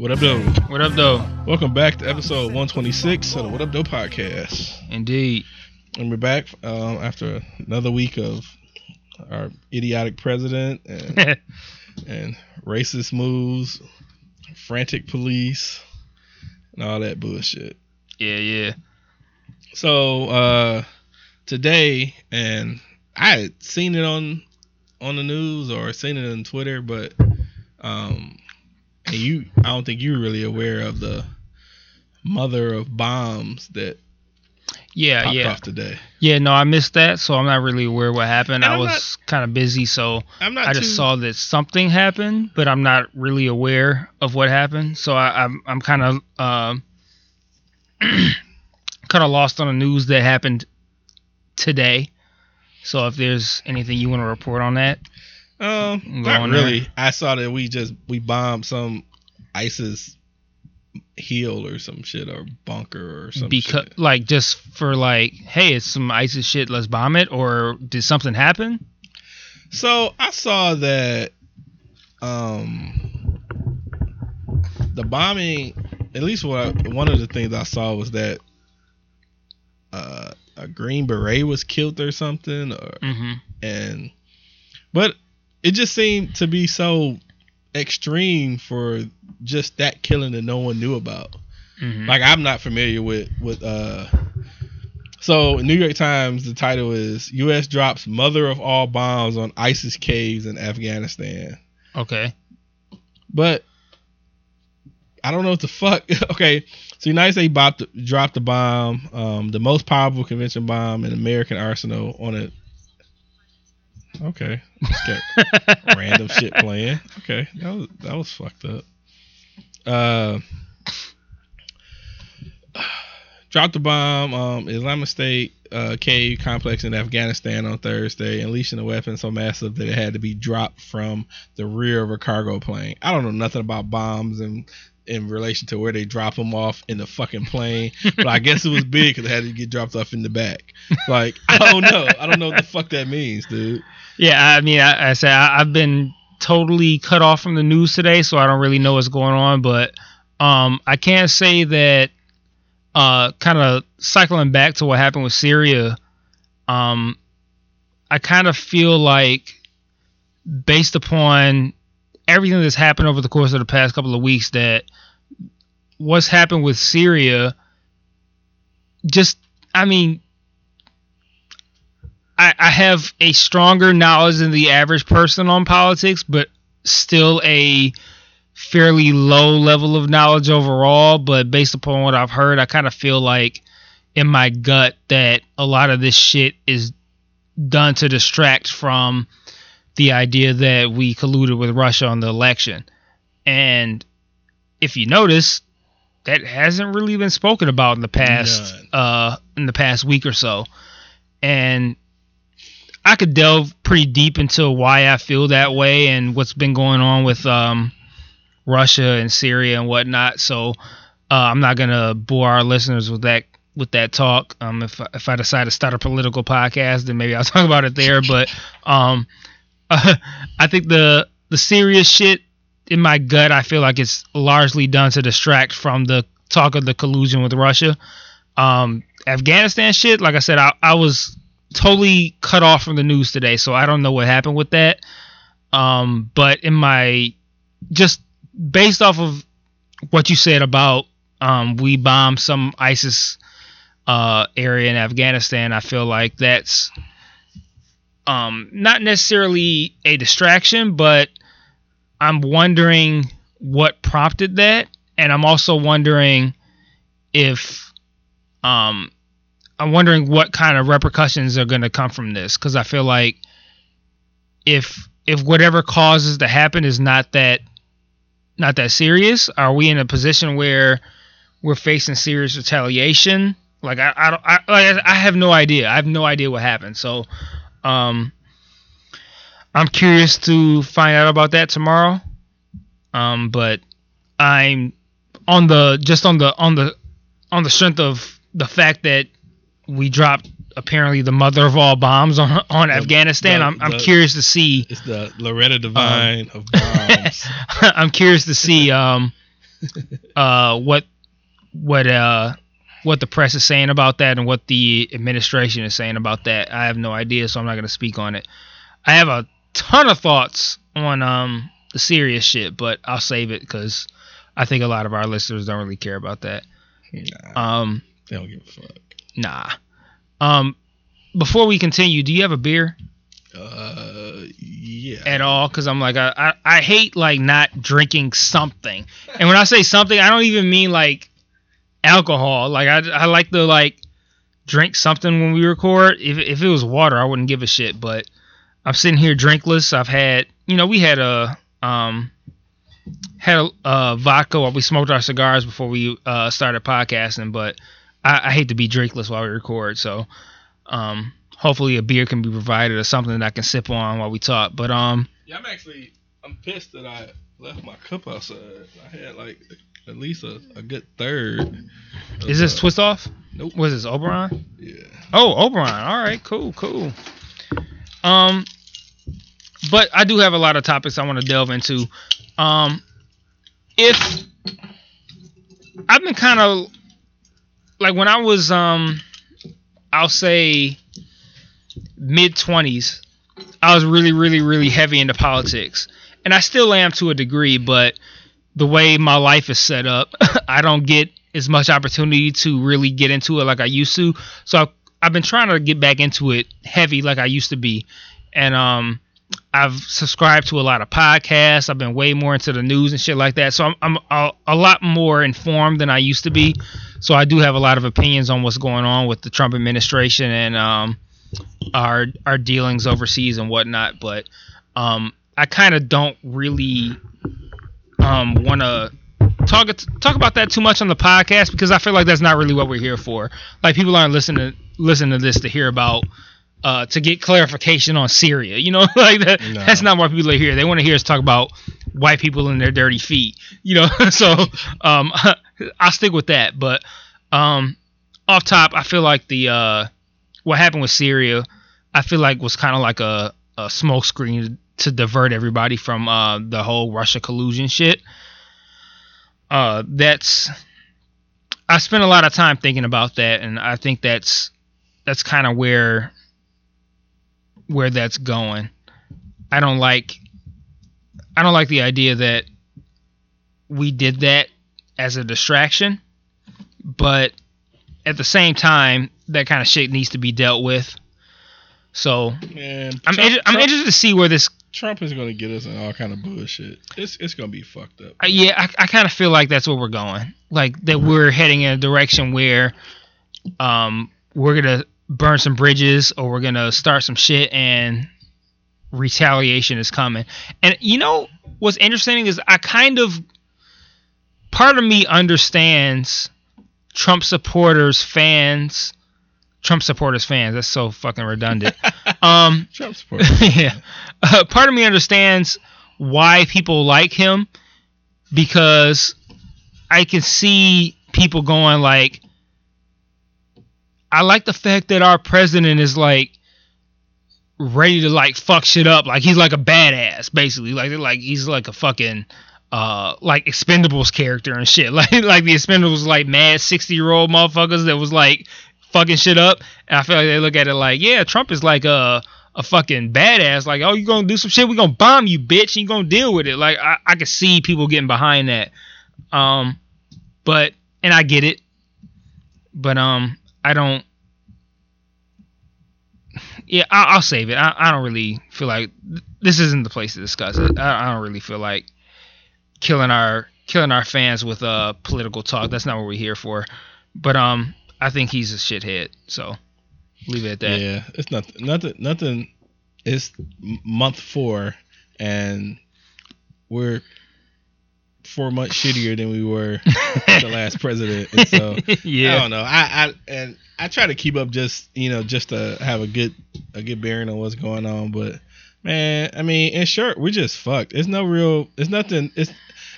What up, though? What up, though? Welcome back to episode 126 of the What Up, Though podcast. Indeed. And we're back um, after another week of our idiotic president and, and racist moves, frantic police, and all that bullshit. yeah, yeah. So uh, today, and I had seen it on on the news or seen it on Twitter, but um, and you, I don't think you're really aware of the mother of bombs that Yeah, popped yeah. off today. Yeah, no, I missed that, so I'm not really aware what happened. And I I'm was kind of busy, so I'm not I just too, saw that something happened, but I'm not really aware of what happened. So I, I'm I'm kind of um, kind of lost on the news that happened today. So if there's anything you want to report on that, Um, not really. there. I saw that we just we bombed some ISIS hill or some shit or bunker or some because shit. like just for like, hey, it's some ISIS shit, let's bomb it, or did something happen? So I saw that um the bombing at least what I, one of the things I saw was that uh a green beret was killed or something or Mm-hmm. and but it just seemed to be so extreme for just that killing that no one knew about. Mm-hmm. Like I'm not familiar with with uh so New York Times the title is US drops mother of all bombs on ISIS caves in Afghanistan. okay. But I don't know what the fuck. okay, so United States the, dropped the bomb, um, the most powerful convention bomb in American arsenal on a. Okay, just got random shit playing. Okay, that was that was fucked up. Uh, dropped the bomb. Um, Islamic State uh, cave complex in Afghanistan on Thursday, unleashing a weapon so massive that it had to be dropped from the rear of a cargo plane. I don't know nothing about bombs and in relation to where they drop them off in the fucking plane, but I guess it was big because it had to get dropped off in the back. Like I don't know. I don't know what the fuck that means, dude. Yeah, I mean, I, I say I, I've been totally cut off from the news today, so I don't really know what's going on. But um, I can't say that. Uh, kind of cycling back to what happened with Syria. Um, I kind of feel like, based upon everything that's happened over the course of the past couple of weeks, that what's happened with Syria, just I mean, I, I have a stronger knowledge than the average person on politics, but still a fairly low level of knowledge overall. But based upon what I've heard, I kind of feel like in my gut that a lot of this shit is done to distract from the idea that we colluded with Russia on the election. And if you notice, that hasn't really been spoken about in the past uh in the past week or so. And I could delve pretty deep into why I feel that way and what's been going on with um, Russia and Syria and whatnot. So uh, I'm not gonna bore our listeners with that with that talk. Um, if if I decide to start a political podcast, then maybe I'll talk about it there. But um, I think the the serious shit in my gut, I feel like it's largely done to distract from the talk of the collusion with Russia. Um, Afghanistan shit, like I said, I, I was totally cut off from the news today, so I don't know what happened with that. Um, but in my just based off of what you said about um, we bombed some ISIS uh, area in Afghanistan, I feel like that's um, not necessarily a distraction, but I'm wondering what prompted that, and I'm also wondering if um, I'm wondering what kind of repercussions are going to come from this because I feel like if if whatever causes to happen is not that not that serious, are we in a position where we're facing serious retaliation Like I I don't I like, I have no idea. I have no idea what happened. So, um, I'm curious to find out about that tomorrow. Um, but I'm on the just on the on the on the strength of the fact that we dropped apparently the mother of all bombs on on The- Afghanistan. the- I'm I'm the- curious to see. It's the Loretta Devine of bombs. I'm curious to see um uh what what uh what the press is saying about that and what the administration is saying about that. I have no idea, so I'm not gonna speak on it. I have a ton of thoughts on um the serious shit, but I'll save it because I think a lot of our listeners don't really care about that. nah, Um, they don't give a fuck. Nah. Um, before we continue, do you have a beer? Uh, yeah. at all because I'm like I, I I hate like not drinking something, and when I say something, I don't even mean like alcohol. Like I I like to like drink something when we record. If if it was water, I wouldn't give a shit. But I'm sitting here drinkless. I've had you know we had a um had a uh, vodka while we smoked our cigars before we uh, started podcasting, but I, I hate to be drinkless while we record. So um hopefully a beer can be provided or something that I can sip on while we talk. But um, Yeah, I'm actually I'm pissed that I left my cup outside. I had like at least a, a good third. is this uh, twist off? Nope. Was this Oberon? Yeah. Oh, Oberon. All right, cool, cool. Um, but I do have a lot of topics I want to delve into. Um, if I've been kind of like when I was um, I'll say mid twenties, I was really, really, really heavy into politics, and I still am to a degree. But the way my life is set up, I don't get as much opportunity to really get into it like I used to. So I've, I've been trying to get back into it heavy like I used to be, and um, I've subscribed to a lot of podcasts. I've been way more into the news and shit like that. So I'm I'm a, a lot more informed than I used to be. So I do have a lot of opinions on what's going on with the Trump administration and um, our our dealings overseas and whatnot. But um, I kind of don't really um, want to talk talk about that too much on the podcast because I feel like that's not really what we're here for. Like people aren't listening listening to this to hear about uh, to get clarification on Syria. You know, like that. No. That's not why people are here. They want to hear us talk about white people and their dirty feet. You know, so um, I'll stick with that. But um, off top, I feel like the uh, what happened with Syria, I feel like was kind of like a, a smokescreen to divert everybody from uh, the whole Russia collusion shit. Uh, that's I spent a lot of time thinking about that, and I think that's that's kind of where where that's going. I don't like I don't like the idea that we did that as a distraction, but at the same time, that kind of shit needs to be dealt with. So Man, I'm inter- I'm Trump, interested to see where this. Trump is gonna get us in all kind of bullshit. It's it's gonna be fucked up. uh, Yeah, I, I kind of feel like that's where we're going. Like that we're heading in a direction where, um, we're gonna burn some bridges or we're gonna start some shit and retaliation is coming. And you know what's interesting is I kind of part of me understands Trump supporters fans Trump supporters fans that's so fucking redundant. um Trump support. yeah. Uh, part of me understands why people like him because I can see people going like I like the fact that our president is like ready to like fuck shit up. Like he's like a badass basically. Like like he's like a fucking uh like expendables character and shit. Like like the expendables like mad 60 year old motherfuckers that was like fucking shit up. And i feel like they look at it like yeah trump is like a a fucking badass. Like oh you gonna do some shit? We gonna bomb you bitch. You gonna deal with it. Like i i can see people getting behind that. Um but and i get it. But um i don't yeah, I'll, I'll save it. I, I don't really feel like this isn't the place to discuss it. I, I don't really feel like killing our killing our fans with uh political talk. That's not what we're here for. But um, I think he's a shithead. So leave it at that. Yeah, it's nothing. Nothing. Nothing. It's month four, and we're four months shittier than we were the last president. And so yeah, I don't know. I, I and I try to keep up just you know just to have a good a good bearing on what's going on. But man, I mean, in short, we just fucked. It's no real. It's nothing. It's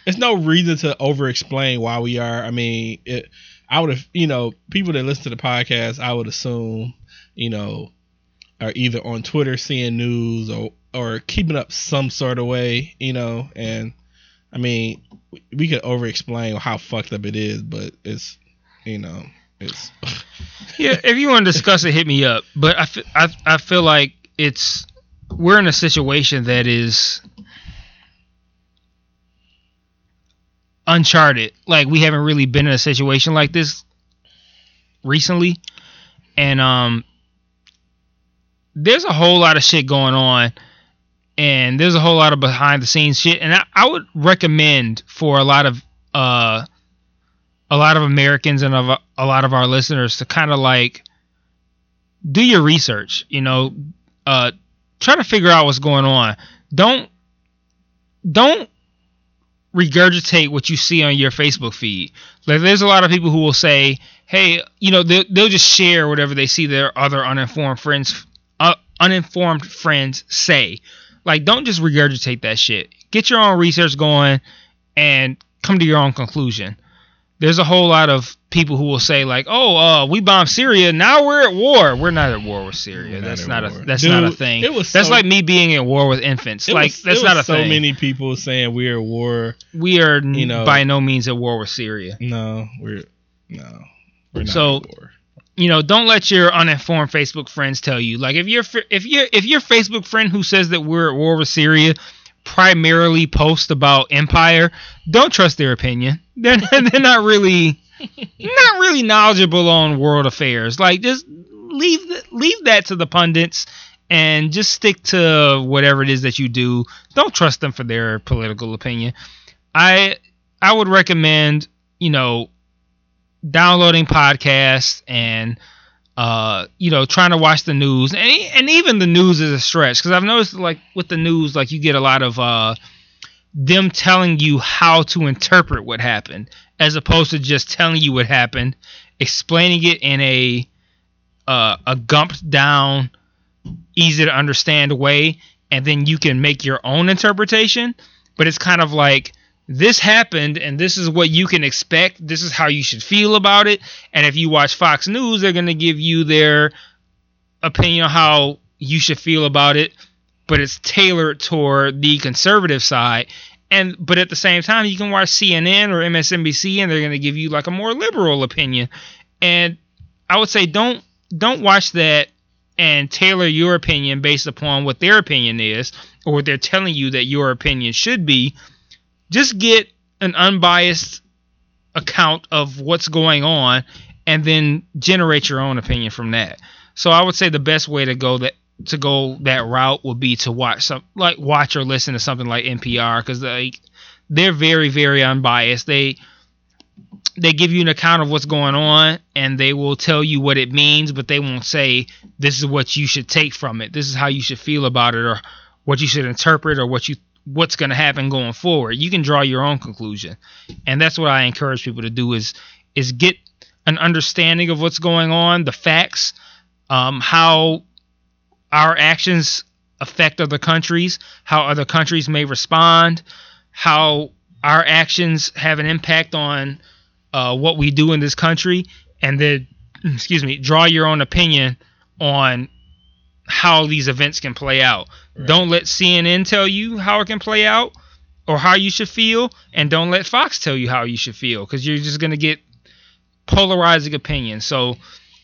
it's no reason to over explain why we are. I mean, it. I would have you know people that listen to the podcast. I would assume you know are either on Twitter seeing news or or keeping up some sort of way. You know, and I mean, we- could over explain how fucked up it is, but it's you know it's Yeah, if you want to discuss it, hit me up. But I, I, I feel like it's we're in a situation that is uncharted. Like we haven't really been in a situation like this recently, and um, there's a whole lot of shit going on, and there's a whole lot of behind the scenes shit. And I, I would recommend for a lot of uh a lot of Americans and of a lot of our listeners to kind of like do your research, you know, uh try to figure out what's going on. Don't don't regurgitate what you see on your Facebook feed. Like there's a lot of people who will say, "Hey, you know, they'll, they'll just share whatever they see their other uninformed friends uh, uninformed friends say." Like don't just regurgitate that shit. Get your own research going and come to your own conclusion there's a whole lot of people who will say like, "Oh, uh, we bombed Syria. Now we're at war. We're not at war with Syria. Not that's not war. a that's not a thing. it was that's so- like me being at war with infants. Like was- that's not a so thing. So many people saying we're at war. we are you know by no means at war with Syria. No, we're no, we're not So- at war. You know, don't let your uninformed Facebook friends tell you. Like if your if your if your Facebook friend who says that we're at war with Syria primarily posts about empire, don't trust their opinion. They're they're not really not really knowledgeable on world affairs. Like just leave leave that to the pundits and just stick to whatever it is that you do. Don't trust them for their political opinion. I I would recommend, you know, downloading podcasts and uh you know trying to watch the news. And, and even the news is a stretch because i've noticed like with the news like you get a lot of uh them telling you how to interpret what happened as opposed to just telling you what happened explaining it in a uh, a gumped down easy to understand way and then you can make your own interpretation. But it's kind of like this happened and this is what you can expect this is how you should feel about it and if you watch fox news they're going to give you their opinion on how you should feel about it but it's tailored toward the conservative side. And but at the same time you can watch CNN or MSNBC and they're going to give you like a more liberal opinion. And I would say don't don't watch that and tailor your opinion based upon what their opinion is or what they're telling you that your opinion should be just get an unbiased account of what's going on and then generate your own opinion from that. So I would say the best way to go that to go that route would be to watch some like watch or listen to something like NPR cuz like they're very very unbiased. They they give you an account of what's going on and they will tell you what it means, but they won't say this is what you should take from it. This is how you should feel about it or what you should interpret or what you what's going to happen going forward. You can draw your own conclusion. And that's what I encourage people to do is is get an understanding of what's going on, the facts, um, how our actions affect other countries, how other countries may respond, how our actions have an impact on uh, what we do in this country, and then, excuse me, draw your own opinion on how these events can play out. Right. Don't let CNN tell you how it can play out or how you should feel, and don't let Fox tell you how you should feel because you're just gonna get polarizing opinions. So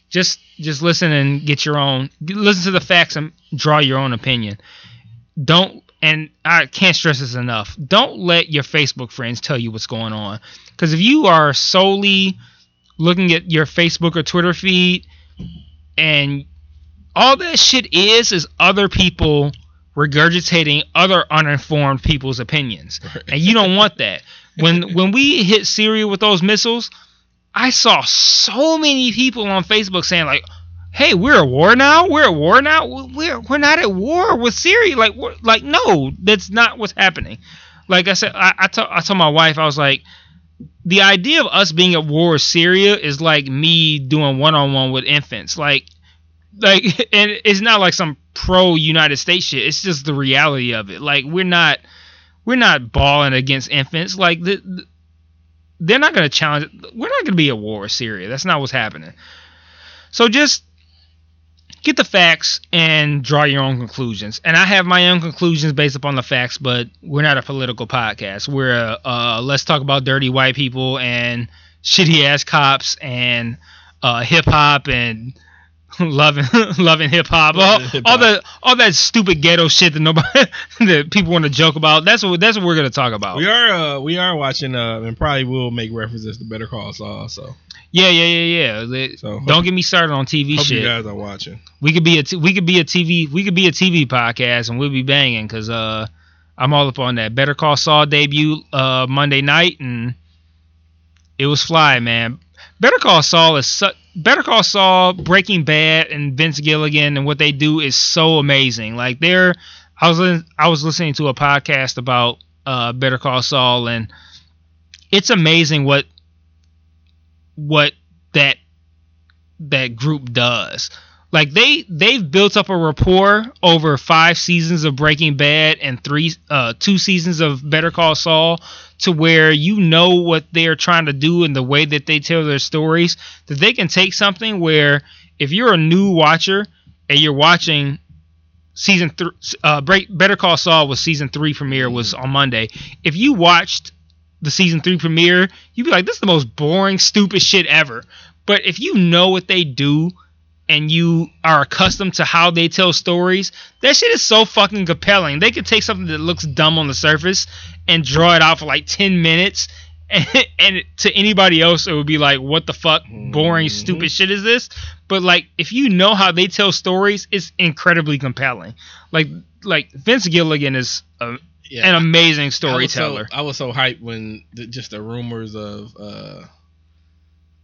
just just listen and get your own listen to the facts and draw your own opinion. Don't and I can't stress this enough. Don't let your Facebook friends tell you what's going on because if you are solely looking at your Facebook or Twitter feed and all that shit is is other people regurgitating other uninformed people's opinions. And you don't want that. When when we hit Syria with those missiles, I saw so many people on Facebook saying like, "Hey, we're at war now. We're at war now. We're we're not at war with Syria. Like we're, like no, that's not what's happening. Like I said, I I told I told my wife I was like, the idea of us being at war with Syria is like me doing one on one with infants. Like, like, and it's not like some pro United States shit. It's just the reality of it. Like, we're not we're not balling against infants. Like, the, the- they're not gonna challenge. We're not gonna be at war with Syria. That's not what's happening. So just get the facts and draw your own conclusions. And I have my own conclusions based upon the facts, but we're not a political podcast. We're a uh, let's talk about dirty white people and shitty ass cops and uh, hip hop and loving loving hip hop. All, all the all that stupid ghetto shit that nobody that people want to joke about. That's what that's what we're gonna talk about. We are uh, we are watching uh, and probably will make references to Better Call Saul. So Yeah, yeah, yeah, yeah. Let- So, Don't get me started on TV hope shit. you guys are watching. we could be a t- we could be a TV we could be a TV podcast and we'll be banging because uh I'm all up on that. Better Call Saul debut uh Monday night and it was fly, man. Better Call Saul is su- Better Call Saul, Breaking Bad, and Vince Gilligan and what they do is so amazing. Like they're I was I was listening to a podcast about uh Better Call Saul and it's amazing what what that that group does. Like they they've built up a rapport over five seasons of Breaking Bad and three uh two seasons of Better Call Saul to where you know what they're trying to do and the way that they tell their stories that they can take something where if you're a new watcher and you're watching season three uh Break Better Call Saul was season three premiere was on Monday. If you watched the season three premiere, you'd be like, this is the most boring, stupid shit ever. But if you know what they do and you are accustomed to how they tell stories, that shit is so fucking compelling. They could take something that looks dumb on the surface and draw it out for like 10 minutes. And, and to anybody else, it would be like, what the fuck, boring, Mhm. stupid shit is this? But like, if you know how they tell stories, it's incredibly compelling. Like, like Vince Gilligan is a, Yeah, an amazing I was so- storyteller. I was so, hyped when the, just the rumors of uh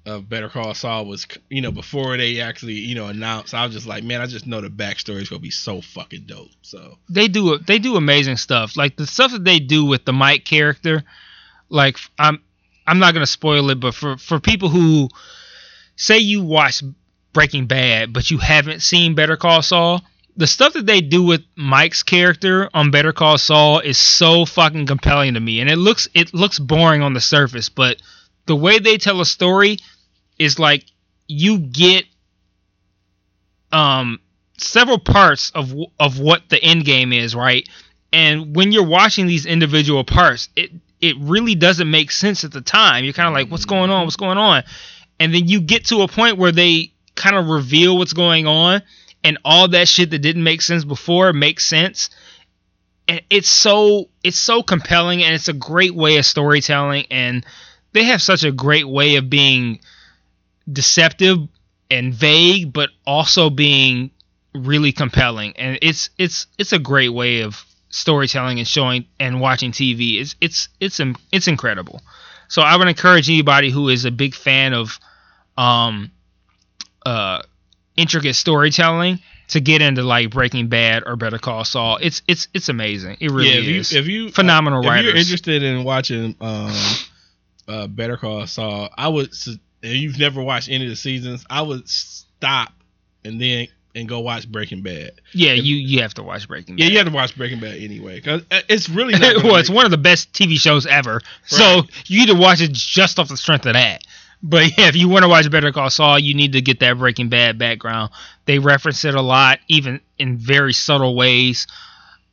of Better Call Saul was, you know, before they actually, you know, announced. I was just like, man, I just know the backstory is gonna be so fucking dope. So they do they do amazing stuff. Like the stuff that they do with the Mike character, like I'm I'm not gonna spoil it, but for for people who say you watch Breaking Bad but you haven't seen Better Call Saul, the stuff that they do with Mike's character on Better Call Saul is so fucking compelling to me. And it looks it looks boring on the surface, but the way they tell a story is like you get um several parts of of what the end game is, right? And when you're watching these individual parts, it it really doesn't make sense at the time. You're kind of like, what's going on? What's going on? And then you get to a point where they kind of reveal what's going on, and all that shit that didn't make sense before makes sense. And it's so it's so compelling, and it's a great way of storytelling, and they have such a great way of being deceptive and vague, but also being really compelling. And it's it's it's a great way of storytelling and showing and watching TV. It's it's it's it's incredible. So I would encourage anybody who is a big fan of um uh intricate storytelling to get into like Breaking Bad or Better Call Saul. It's it's it's amazing. It really yeah, if you is. if you Phenomenal if you're interested in watching um uh Better Call Saul, I would. su- If you've never watched any of the seasons, I would stop and then and go watch Breaking Bad. yeah, you you have to watch Breaking Bad. Yeah, you have to watch Breaking Bad anyway because uh, it's really well, it's one of the best TV shows ever. So you need to watch it just off the strength of that. But yeah, if you want to watch Better Call Saul, you need to get that Breaking Bad background. They reference it a lot, even in very subtle ways.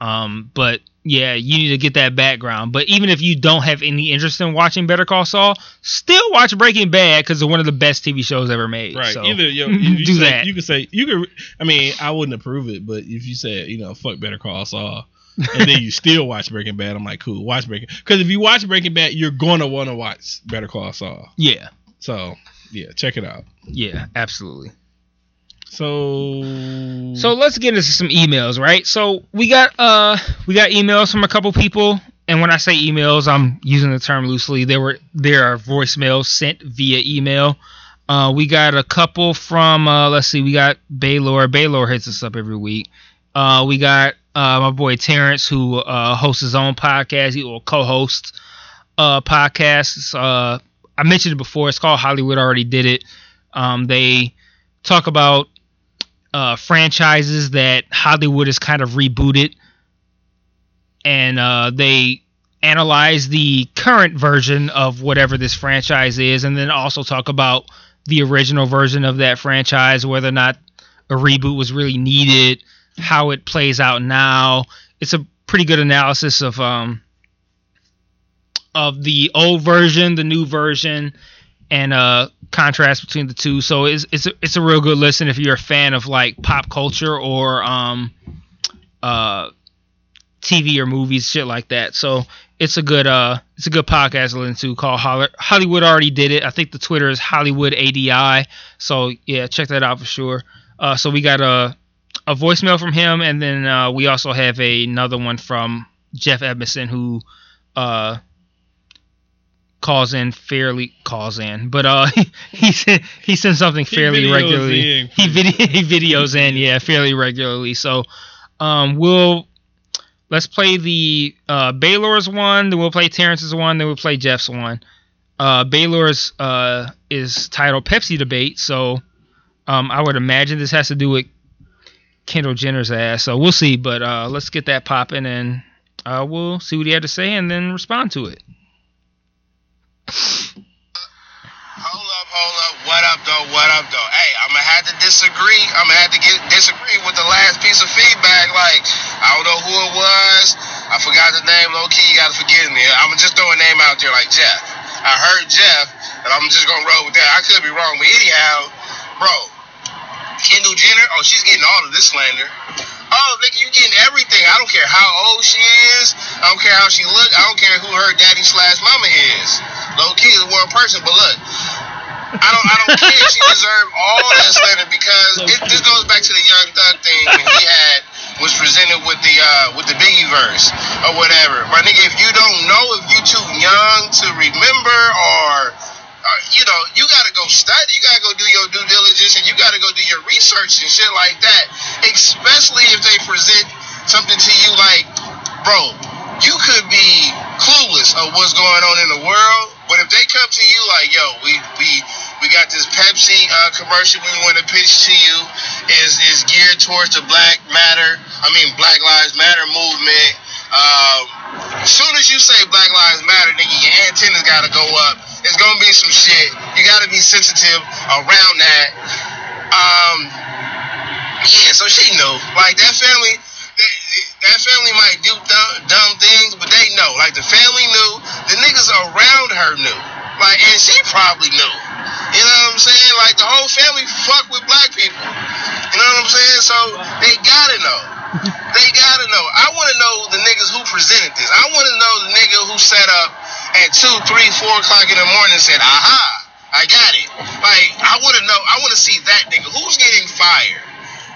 Um, but yeah, you need to get that background. But even if you don't have any interest in watching Better Call Saul, still watch Breaking Bad because it's one of the best TV shows ever made. Right. So Either you, you, you do say, that. You could say you could. I mean, I wouldn't approve it, but if you said you know fuck Better Call Saul, and then you still watch Breaking Bad, I'm like cool. Watch Breaking because if you watch Breaking Bad, you're gonna want to watch Better Call Saul. yeah, So yeah, check it out. yeah, absolutely. So So let's get into some emails, right? So we got uh we got emails from a couple people, and when I say emails, I'm using the term loosely. There were there are voicemails sent via email. Uh, we got a couple from uh, let's see, we got Baylor. Baylor hits us up every week, Uh, we got uh, my boy Terrence who uh, hosts his own podcast. He will co-host uh, podcasts. Uh, I mentioned it before. It's called Hollywood Already Did It. Um, they talk about uh, franchises that Hollywood has kind of rebooted, and uh, they analyze the current version of whatever this franchise is, and then also talk about the original version of that franchise, whether or not a reboot was really needed, how it plays out now. It's a pretty good analysis of um, of the old version, the new version, and uh contrast between the two. So it's it's a, it's a real good listen if you're a fan of like pop culture or um uh TV or movies, shit like that. So it's a good uh it's a good podcast to listen to called Hollywood already did it. I think the Twitter is Hollywood ADI. So yeah, check that out for sure. Uh, so we got a a voicemail from him, and then uh, we also have a, another one from Jeff Edmondson who uh calls in fairly calls in, but uh he he, he sends something fairly videos regularly. in. He video he videos in yeah fairly regularly. So um we'll let's play the uh Baylor's one, then we'll play Terrence's one, then we'll play Jeff's one. Uh Baylor's uh is titled Pepsi debate, so um I would imagine this has to do with Kendall Jenner's ass. So we'll see, but uh let's get that popping and uh we'll see what he had to say and then respond to it. Hold up, hold up. What up, though? What up, though? Hey, I'm gonna have to disagree. I'm gonna have to get disagree with the last piece of feedback. Like, I don't know who it was. I forgot the name. Low key, you gotta forgive me. I'm gonna just throw a name out there like Jeff. I heard Jeff, and I'm just gonna roll with that. I could be wrong, but anyhow, bro, Kendall Jenner. Oh, she's getting all of this slander. Oh, nigga, you getting everything. I don't care how old she is. I don't care how she look. I don't care who her daddy slash mama is. Low key is one person, but look, I don't, I don't care. She deserved all that slander because it, this goes back to the Young Thug thing when he had was presented with the uh, with the Biggie verse or whatever. My nigga, if you don't know, if you too young to remember or uh, you know, you gotta go study, you gotta go do your due diligence, and you gotta go do your research and shit like that. Especially if they present something to you like, bro, you could be clueless of what's going on in the world, but if they come to you like, yo, we we we got this Pepsi uh, commercial we want to pitch to you is is geared towards the Black Matter, I mean Black Lives Matter movement. Um, as soon as you say Black Lives Matter, nigga, your antennas gotta go up. It's gonna be some shit. You gotta be sensitive around that. Um, yeah, so she knew. Like that family, that, that family might do dumb, dumb things, but they know. Like the family knew. The niggas around her knew. Like, and she probably knew. You know what I'm saying? Like the whole family fuck with black people. You know what I'm saying? So they gotta know. They gotta know. I want to know the niggas who presented this. I want to know the nigga who sat up at two, three, four o'clock in the morning and said, "Aha, I got it." Like I want to know. I want to see that nigga who's getting fired.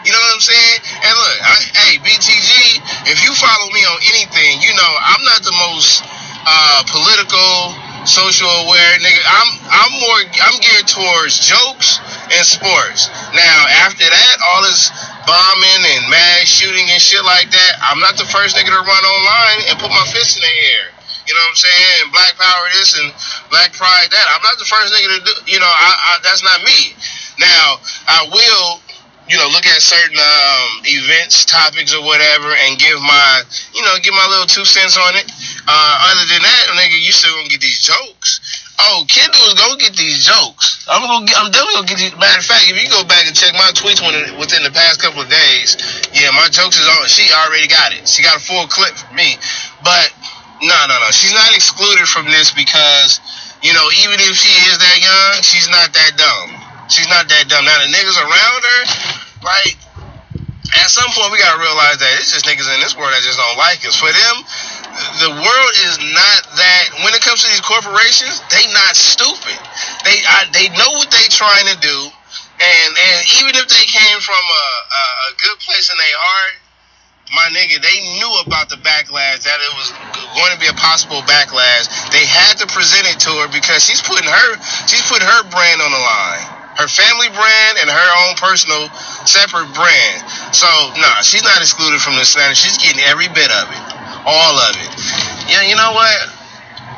You know what I'm saying? And look, I, hey BTG, if you follow me on anything, you know I'm not the most uh, political, social aware nigga. I'm I'm more I'm geared towards jokes and sports. Now after that, all this bombing and mass shooting and shit like that, I'm not the first nigga to run online and put my fist in the air. You know what I'm saying? And black power this and black pride that. I'm not the first nigga to do. You know, I, I that's not me. Now I will you know, look at certain um, events, topics, or whatever, and give my, you know, give my little two cents on it. Uh, other than that, nigga, you still gonna get these jokes. Oh, Kendall is gonna get these jokes. I'm gonna, get, I'm definitely gonna get these. Matter of fact, if you go back and check my tweets within, within the past couple of days, yeah, my jokes is on. She already got it. She got a full clip from me. But no, no, no, she's not excluded from this because, you know, even if she is that young, she's not that dumb. She's not that dumb. Now the niggas around her, like, at some point we gotta realize that it's just niggas in this world that just don't like us. For them, the world is not that. When it comes to these corporations, they not stupid. They I, they know what they trying to do, and and even if they came from a, a, a good place in their heart, my nigga, they knew about the backlash that it was going to be a possible backlash. They had to present it to her because she's putting her she's putting her brand on the line. Her family brand and her own personal separate brand. So nah, she's not excluded from the slander. She's getting every bit of it, all of it. Yeah, you know what?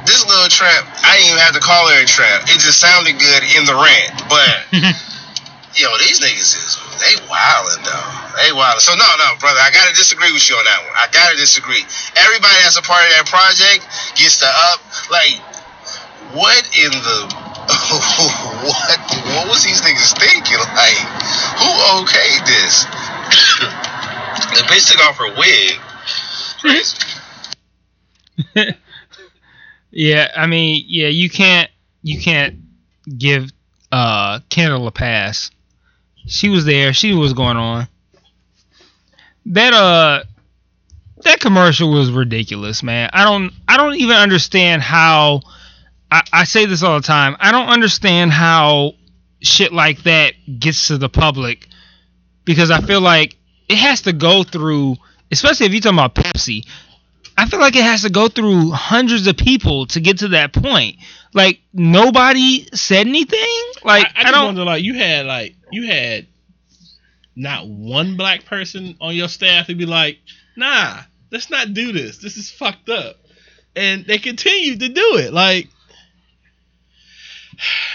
This little trap, I didn't even have to call her a trap. It just sounded good in the rant, but yo, these niggas is they wildin' though. They wildin'. So no, no, brother, I gotta disagree with you on that one. I gotta disagree. Everybody that's a part of that project gets to up. Like, what in the what? What was these niggas thinking? Like, who okayed this? the bitch took off her wig. Crazy. Yeah, I mean, yeah, you can't you can't give uh Kendall a pass. She was there. She was going on. That uh that commercial was ridiculous, man. I don't I don't even understand how I, I say this all the time. I don't understand how shit like that gets to the public because I feel like it has to go through especially if you're talking about Pepsi. I feel like it has to go through hundreds of people to get to that point. Like nobody said anything. Like I, I I, don't. wonder, like you had like you had not one black person on your staff to be like, nah, let's not do this. This is fucked up, and they continued to do it. Like,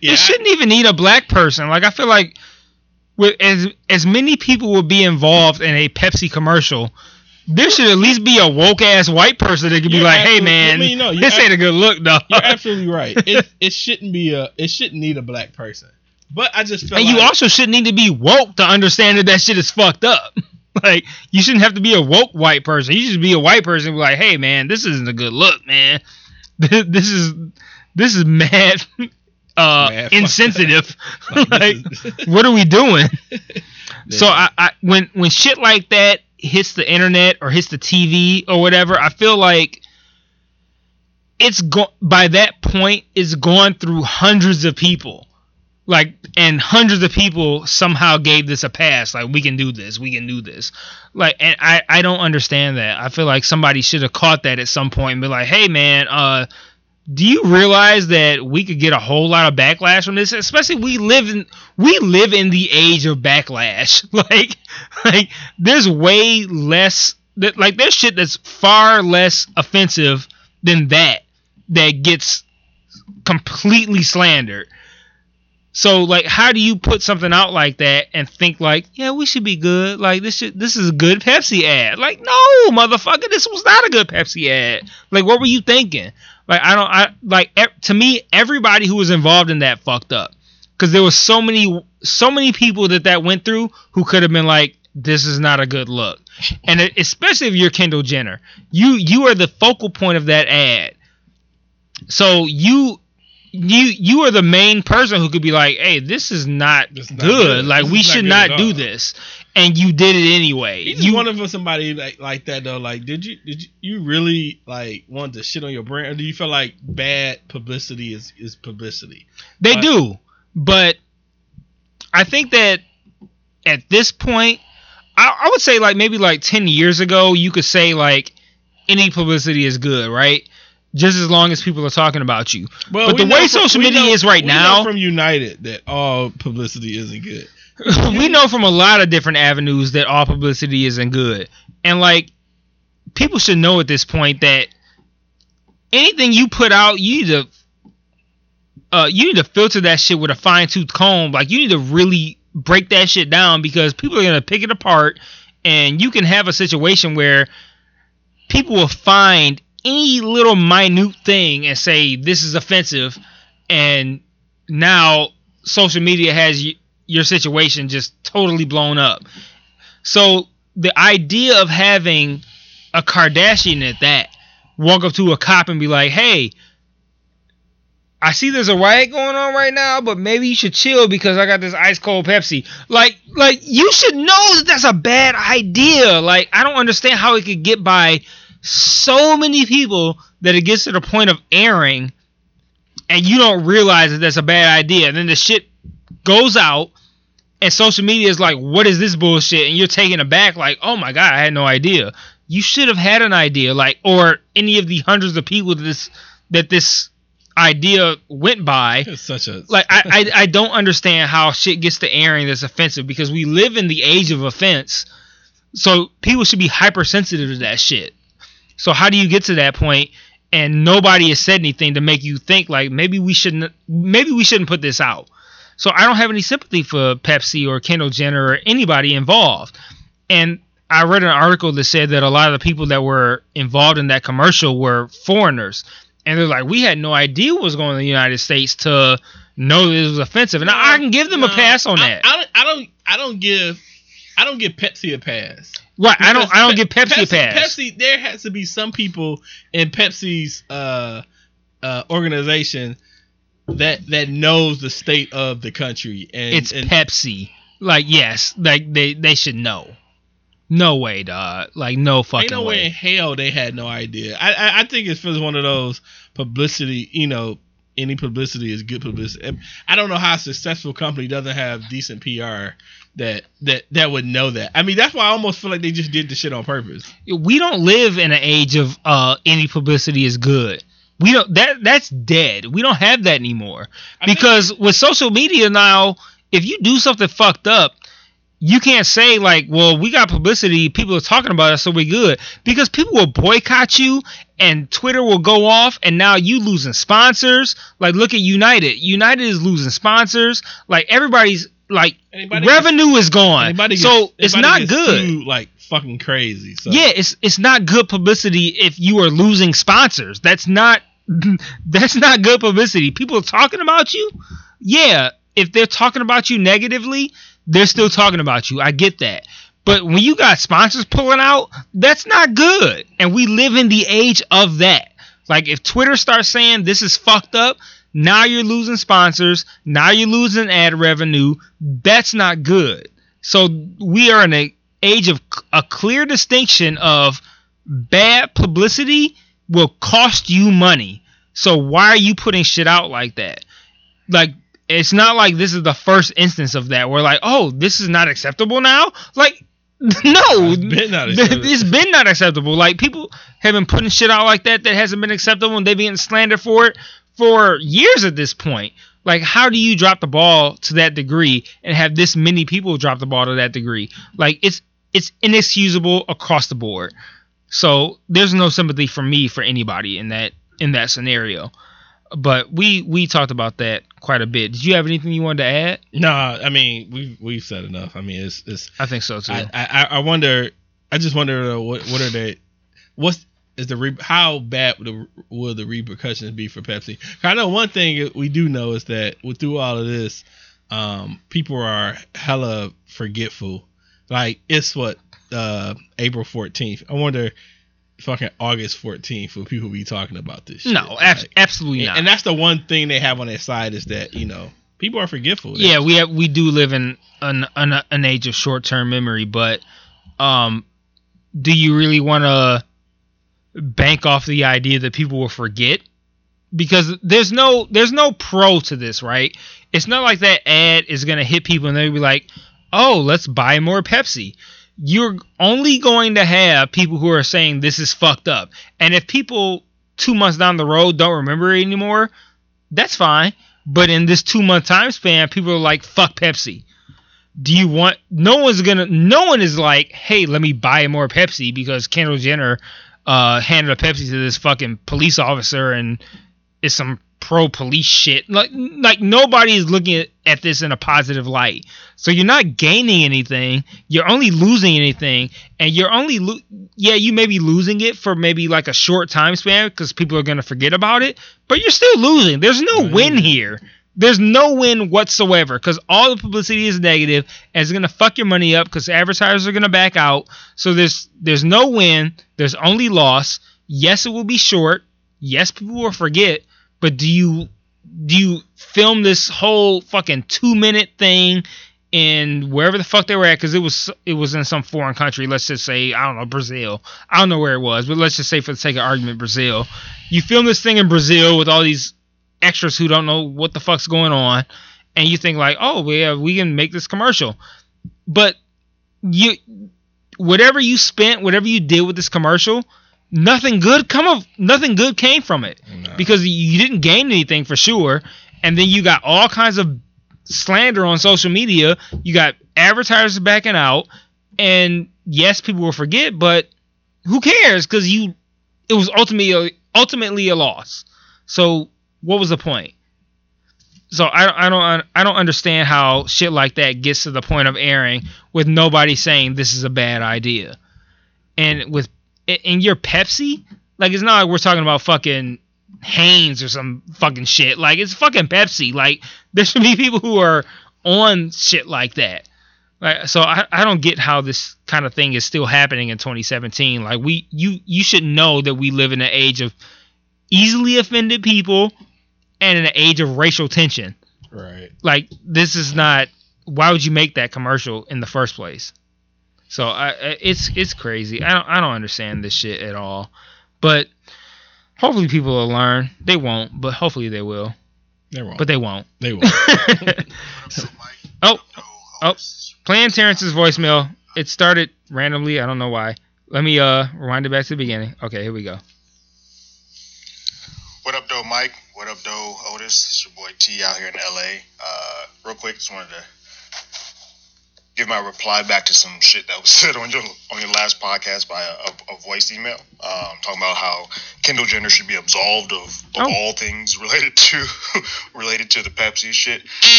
yeah, it shouldn't even need a black person. Like I feel like with as as many people would be involved in a Pepsi commercial, there should at least be a woke ass white person that could be like, "Hey man, I mean, no, you're this ain't a good look, though." You're absolutely right. It it shouldn't be a it shouldn't need a black person. But I just feel and like you also shouldn't need to be woke to understand that that shit is fucked up. like you shouldn't have to be a woke white person. You should be a white person and be like, "Hey man, this isn't a good look, man. This is this is mad." Uh, fucked insensitive. Like, like, this is- what are we doing? So I, I when when shit like that hits the internet or hits the TV or whatever, I feel like it's go by that point it's gone through hundreds of people. Like and hundreds of people somehow gave this a pass. Like we can do this, we can do this. Like and I I don't understand that. I feel like somebody should have caught that at some point and be like, hey man, uh do you realize that we could get a whole lot of backlash from this? Especially we live in we live in the age of backlash. Like like there's way less that like there's shit that's far less offensive than that that gets completely slandered. So like how do you put something out like that and think like, yeah, we should be good. Like this should this is a good Pepsi ad. Like, no, motherfucker, this was not a good Pepsi ad. Like what were you thinking? Like I don't I like e- to me everybody who was involved in that fucked up. Cuz there was so many so many people that that went through who could have been like this is not a good look. And it, especially if you're Kendall Jenner. You you are the focal point of that ad. So you you you are the main person who could be like, "Hey, this is not, This is not good. good. Like This we is not should not do this." And you did it anyway. You just You wonder for somebody like like that though. Like, did you did you, you really like want to shit on your brand, or do you feel like bad publicity is is publicity? They But- do, but I think that at this point, I, I would say like maybe like ten years ago, you could say like any publicity is good, right? Just as long as people are talking about you. Well, But the way from- social media know- is right we know now- from United that all publicity isn't good. we know from a lot of different avenues that all publicity isn't good. And like people should know at this point that anything you put out, you need to uh you need to filter that shit with a fine tooth comb. Like you need to really break that shit down because people are gonna pick it apart and you can have a situation where people will find any little minute thing and say this is offensive and now social media has y- your situation just totally blown up. So the idea of having a Kardashian at that walk up to a cop and be like, "Hey, I see there's a riot going on right now, but maybe you should chill because I got this ice cold Pepsi." Like, like you should know that that's a bad idea. Like, I don't understand how it could get by so many people that it gets to the point of airing, and you don't realize that that's a bad idea. And then the shit goes out and social media is like, what is this bullshit? And you're taken aback, like, oh my god, I had no idea. You should have had an idea, like, or any of the hundreds of people that this that this idea went by. It's such a Like I, I I don't understand how shit gets to airing that's offensive because we live in the age of offense. So people should be hypersensitive to that shit. So how do you get to that point and nobody has said anything to make you think like maybe we shouldn't maybe we shouldn't put this out. So I don't have any sympathy for Pepsi or Kendall Jenner or anybody involved. And I read an article that said that a lot of the people that were involved in that commercial were foreigners. And they're like, we had no idea what was going on in the United States to know this was offensive. And I can give them a pass on I- that. I. I don't. I don't give. I don't give Pepsi a pass. right. I don't I don't Pe- give Pepsi, a pass. Pepsi, there has to be some people in Pepsi's uh, uh, organization that that knows the state of the country, and it's and, Pepsi. Like, yes, like they, they should know. No way, dog. Like no fucking Ain't no way in hell they had no idea. I I, I think it's just one of those publicity. You know, any publicity is good publicity. I don't know how a successful company doesn't have decent PR that that that would know that. I mean, that's why I almost feel like they just did the shit on purpose. We don't live in an age of uh any publicity is good. We don't that that's dead. We don't have that anymore. I Because with social media now, if you do something fucked up, you can't say like, well, we got publicity, people are talking about us, so we're good. Because people will boycott you and Twitter will go off and now you losing sponsors. Like look at United. United is losing sponsors. Like everybody's like Anybody revenue is gone. Anybody so it's not good. like fucking crazy. So Yeah, it's it's not good publicity if you are losing sponsors. That's not that's not good publicity. People are talking about you. Yeah, if they're talking about you negatively, they're still talking about you. I get that. But when you got sponsors pulling out, that's not good. And we live in the age of that. Like if Twitter starts saying this is fucked up, now you're losing sponsors, now you're losing ad revenue. That's not good. So we are in a age of a clear distinction of bad publicity will cost you money. So why are you putting shit out like that? Like it's not like this is the first instance of that. We're like, oh, this is not acceptable now. Like, no, It's been not acceptable. it's been not acceptable. Like people have been putting shit out like that that hasn't been acceptable, and they've been slandered for it for years at this point. Like, how do you drop the ball to that degree and have this many people drop the ball to that degree? Like, it's it's inexcusable across the board. So there's no sympathy for me for anybody in that in that scenario. But we we talked about that quite a bit. Did you have anything you wanted to add? No, I mean we've we've said enough. I mean it's it's. I think so too. I, I I wonder. I just wonder uh, what what are they? What's is the re, how bad would the, will the repercussions be for Pepsi? I know one thing we do know is that with through all of this, um, people are hella forgetful. Like it's what uh April fourteenth. I wonder fucking August fourteenth will people be talking about this? Shit? no, ab- Like, absolutely and, not. and that's the one thing they have on their side is that you know people are forgetful. yeah, we have we do live in an an, an age of short term memory, but um, do you really want to bank off the idea that people will forget? Because there's no there's no pro to this, right? It's not like that ad is gonna hit people and they'll be like, "Oh, let's buy more Pepsi." You're only going to have people who are saying this is fucked up, and if people two months down the road don't remember it anymore, that's fine. But in this two month time span, people are like, fuck Pepsi. Do you want no one's gonna no one is like, hey, let me buy more Pepsi because Kendall Jenner uh handed a Pepsi to this fucking police officer and it's some pro police shit. Like like nobody is looking at, at this in a positive light. So you're not gaining anything, you're only losing anything, and you're only lo- yeah, you may be losing it for maybe like a short time span because people are gonna forget about it, but you're still losing. There's no Right. win here. There's no win whatsoever because all the publicity is negative and it's gonna fuck your money up because advertisers are gonna back out. So there's there's no win. There's only loss. Yes, it will be short. Yes, people will forget. But do you do you film this whole fucking two minute thing in wherever the fuck they were at? Because it was it was in some foreign country. Let's just say I don't know Brazil. I don't know where it was, but let's just say for the sake of argument, Brazil. You film this thing in Brazil with all these extras who don't know what the fuck's going on, and you think like, oh yeah, we can make this commercial, but you whatever you spent, whatever you did with this commercial, nothing good come of nothing good came from it. No. because you didn't gain anything for sure, and then you got all kinds of slander on social media. You got advertisers backing out, and yes, people will forget, but who cares? Because you, it was ultimately ultimately a loss. So what was the point? So I, I don't I don't understand how shit like that gets to the point of airing with nobody saying this is a bad idea, and with and your Pepsi, like it's not like we're talking about fucking Hanes or some fucking shit. Like it's fucking Pepsi. Like there should be people who are on shit like that. Like so I, I don't get how this kind of thing is still happening in 2017. Like we you you should know that we live in an age of easily offended people and in an age of racial tension. Right. Like this is not why would you make that commercial in the first place? So I it's it's crazy. I don't I don't understand this shit at all. But hopefully people will learn. They won't, but hopefully they will. They won't. But they won't. they won't. oh, oh, playing Terrence's voicemail. It started randomly. I don't know why. Let me uh rewind it back to the beginning. Okay, here we go. What up, though, Mike? What up, though, Otis? It's your boy T out here in LA. Uh, real quick, just wanted to give my reply back to some shit that was said on your on your last podcast by a, a, a voice email. Um, talking about how Kendall Jenner should be absolved of, of Oh. all things related to related to the Pepsi shit,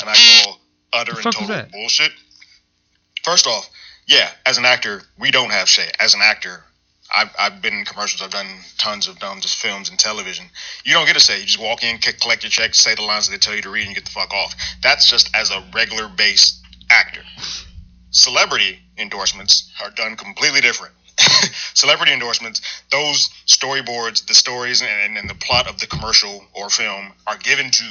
and I call utter and total bullshit. First off, yeah, as an actor, we don't have shit. As an actor, I've, I've been in commercials. I've done tons of um, just films and television. You don't get to say. You just walk in, collect your check, say the lines that they tell you to read, and you get the fuck off. That's just as a regular based actor. Celebrity endorsements are done completely different. Celebrity endorsements, those storyboards, the stories, and, and the plot of the commercial or film are given to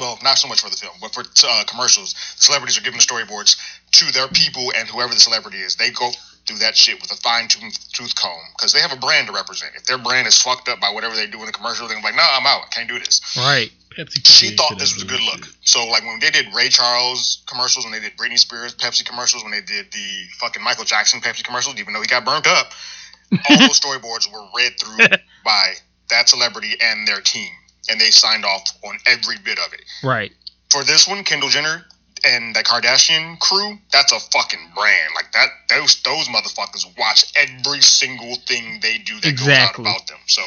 well, not so much for the film, but for uh, commercials, the celebrities are given the storyboards to their people and whoever the celebrity is. They go through that shit with a fine tooth comb because they have a brand to represent. If their brand is fucked up by whatever they do in the commercial, they're like, nah, I'm out. I can't do this. Right. Pepsi. She thought this was a good look. bullshit. So, like, when they did Ray Charles commercials, when they did Britney Spears Pepsi commercials, when they did the fucking Michael Jackson Pepsi commercials, even though he got burnt up, all those storyboards were read through by that celebrity and their team. And they signed off on every bit of it Right. for this one, Kendall Jenner and the Kardashian crew, that's a fucking brand. Like that, those those motherfuckers watch every single thing they do that Exactly. goes out about them. So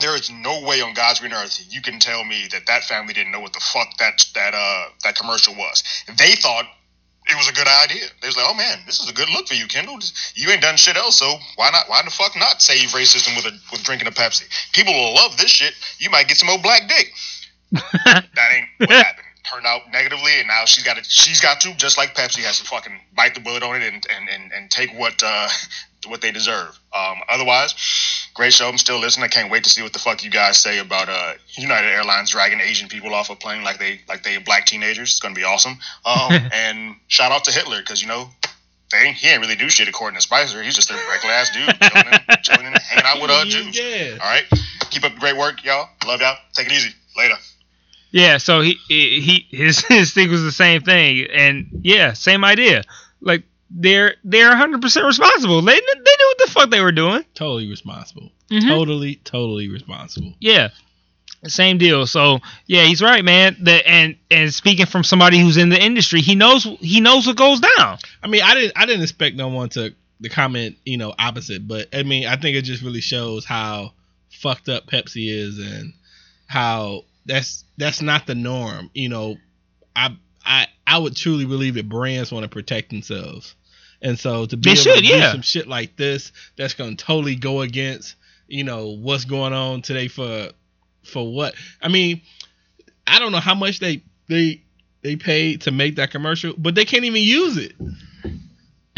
there is no way on God's green earth you can tell me that that family didn't know what the fuck that that uh that commercial was. They thought it was a good idea. They was like, oh man, this is a good look for you, Kendall. You ain't done shit else, so why not? Why the fuck not save racism with a with drinking a Pepsi? People will love this shit. You might get some old black dick that ain't what happened. Turned out negatively, and now she's got to. She's got to, just like Pepsi has to fucking bite the bullet on it and and, and, and take what uh, what they deserve. Um, otherwise, great show. I'm still listening. I can't wait to see what the fuck you guys say about uh, United Airlines dragging Asian people off a plane like they like they black teenagers. It's gonna be awesome. Um, and shout out to Hitler because you know. They he ain't really do shit according to Spicer. He's just a regular ass dude, chilling, chilling hanging out with uh, Jews. Yeah. All right. Keep up the great work, y'all. Love y'all. Take it easy. Later. Yeah, so he he his his thing was the same thing, and yeah, same idea. Like they're they're 100 percent responsible. They they knew what the fuck they were doing. Totally responsible. Mhm. Totally, totally responsible. Yeah, same deal. So yeah, he's right, man. That and and speaking from somebody who's in the industry, he knows he knows what goes down. I mean, I didn't I didn't expect no one to the comment, you know, opposite, but I mean, I think it just really shows how fucked up Pepsi is and how that's that's not the norm. You know, I I I would truly believe that brands want to protect themselves. And so to be They able should, to do yeah. some shit like this that's gonna totally go against, you know, what's going on today for for what? I mean, I don't know how much they they they paid to make that commercial, but they can't even use it.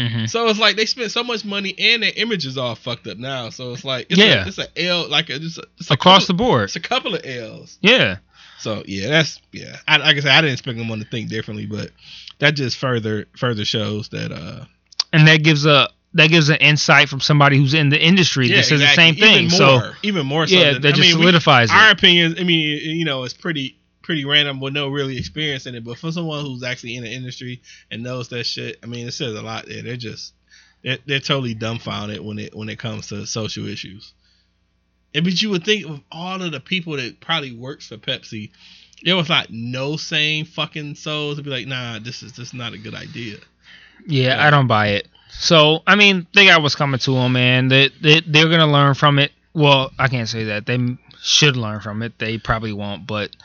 Mm-hmm. So it's like they spent so much money and their image is all fucked up now. So it's like it's Yeah. a, it's a L like a, it's a, it's Across the board. It's a couple of L's. Yeah. So yeah, that's yeah. I, like I said, I didn't expect them to think differently, but that just further further shows that uh and that gives a that gives an insight from somebody who's in the industry yeah, that says exactly. the same thing. Even so even more so. yeah, than, that I just mean, we- solidifies our it. opinions. I mean, you know, it's pretty pretty random with no really experience in it. But for someone who's actually in the industry and knows that shit, I mean, it says a lot. There, they're just they're, they're totally dumbfounded when it when it comes to social issues. And but you would think of all of the people that probably works for Pepsi, there was like no sane fucking souls to be like, nah, this is just not a good idea. Yeah, Yeah. I don't buy it. So I mean, they got what's coming to them, man. They, they they're gonna learn from it. Well, I can't say that. They should learn from it. They probably won't, but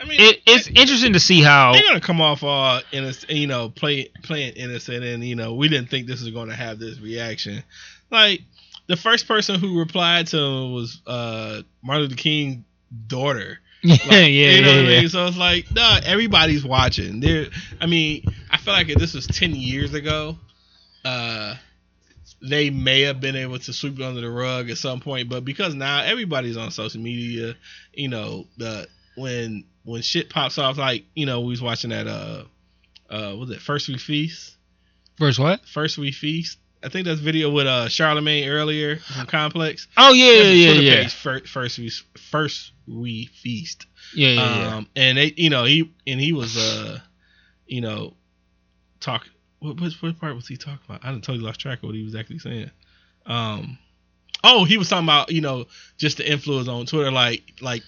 I mean, it, it's interesting to see how. they're gonna come off all innocent, you know, play playing innocent, and you know, we didn't think this was gonna have this reaction. Like the first person who replied to him was uh Martin Luther King's daughter. Yeah, Like, yeah, you know yeah, what I yeah. mean? So it's like, no, everybody's watching. There, I mean, I feel like if this was ten years ago, uh, they may have been able to sweep it under the rug at some point. But because now everybody's on social media, you know, the when when shit pops off, like you know, we was watching that uh, uh, was it First We Feast? First what? First We Feast. I think that's video with uh Charlemagne earlier from Complex. Oh yeah, yeah, yeah, yeah, page, Fir- First we first we feast. yeah, yeah, yeah. Um, and they, you know, he and he was, uh, you know, talk. What, what what part was he talking about? I done totally lost track of what he was actually saying. Um, oh, he was talking about you know just the influence on Twitter, like like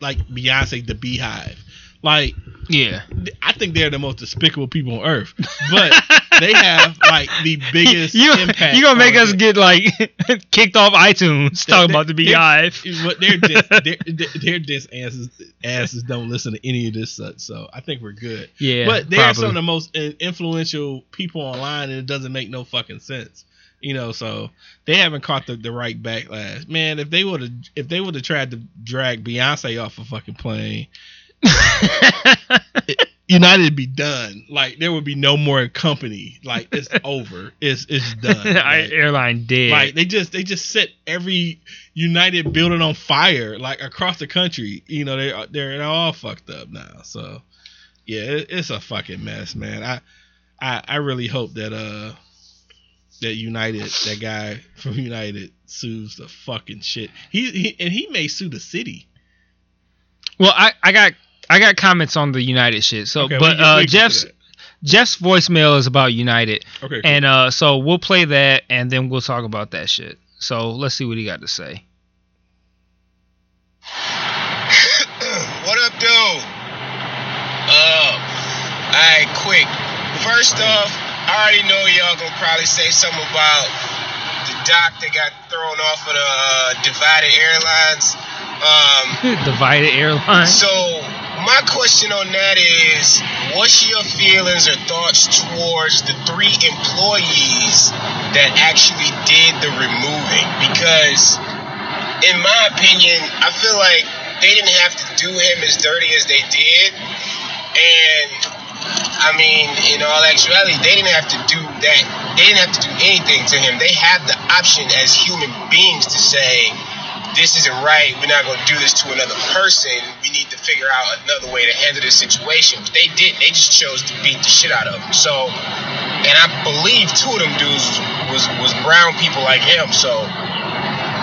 like Beyonce, the BeyHive. Like yeah. I think they're the most despicable people on earth, but they have like the biggest you impact. you gonna make us it. get like kicked off iTunes talking they- about the BeyHive? But their dis, their, dis asses, asses don't listen to any of this such, so I think we're good. Yeah, but they're probably. some of the most influential people online, and it doesn't make no fucking sense. You know, so they haven't caught the, the right backlash. Man, if they would have if they would have tried to drag Beyonce off a fucking plane, United be done. Like there would be no more company. Like it's over. It's it's done. Like, airline dead. like they just they just set every United building on fire like across the country. You know they they're all fucked up now. So yeah, it, it's a fucking mess, man. I I I really hope that uh that United that guy from United sues the fucking shit. He, he and he may sue the city. well, I, I got I got comments on the United shit. So, Okay, but get- uh, we Jeff's Jeff's voicemail is about United. Okay, cool. and uh, so we'll play that, and then we'll talk about that shit. So let's see what he got to say. what up, though? Uh, alright, quick. First off, I already know y'all gonna probably say something about the doc that got thrown off of the uh, Divided Airlines. Um, Divided airline. so my question on that is, what's your feelings or thoughts towards the three employees that actually did the removing? Because, in my opinion, I feel like they didn't have to do him as dirty as they did, and I mean, in all actuality, they didn't have to do that. They didn't have to do anything to him. They have the option as human beings to say, this isn't right. We're not going to do this to another person. We need to figure out another way to handle this situation. But they didn't. They just chose to beat the shit out of him. So, and I believe two of them dudes was was brown people like him. So,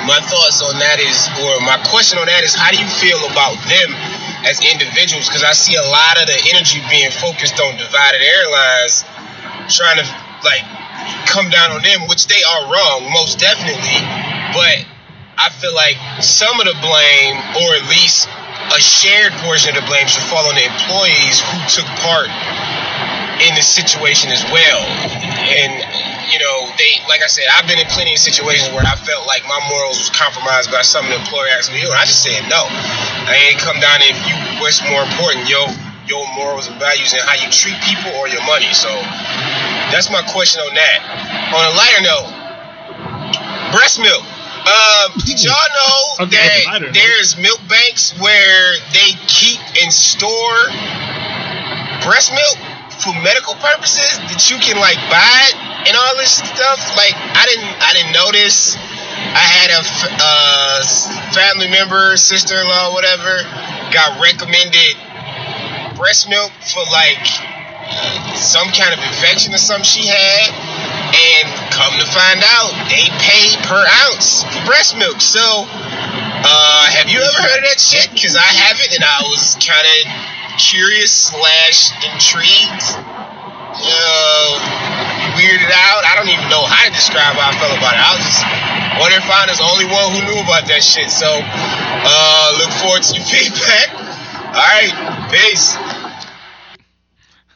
my thoughts on that is, or my question on that is, how do you feel about them as individuals? Because I see a lot of the energy being focused on divided airlines, trying to like come down on them, which they are wrong, most definitely. But I feel like some of the blame, or at least a shared portion of the blame, should fall on the employees who took part in the situation as well. And you know, they like I said, I've been in plenty of situations where I felt like my morals was compromised by something the employer asked me to do, and I just said no. I ain't come down to if you what's more important, yo, your morals and values and how you treat people or your money. So that's my question on that. On a lighter note, breast milk. Um, did y'all know Okay, that lighter there's milk banks where they keep and store breast milk for medical purposes that you can like buy it and all this stuff? Like I didn't I didn't this. I had a uh, family member, sister-in-law, whatever, got recommended breast milk for like some kind of infection or something she had, and come to find out, they pay per ounce for breast milk. So, uh, have you ever heard of that shit? Because I haven't, and I was kind of curious slash intrigued, uh, weirded out. I don't even know how to describe how I felt about it. I was just One of their founders, the only one who knew about that shit. So, uh, look forward to your feedback. All right, peace.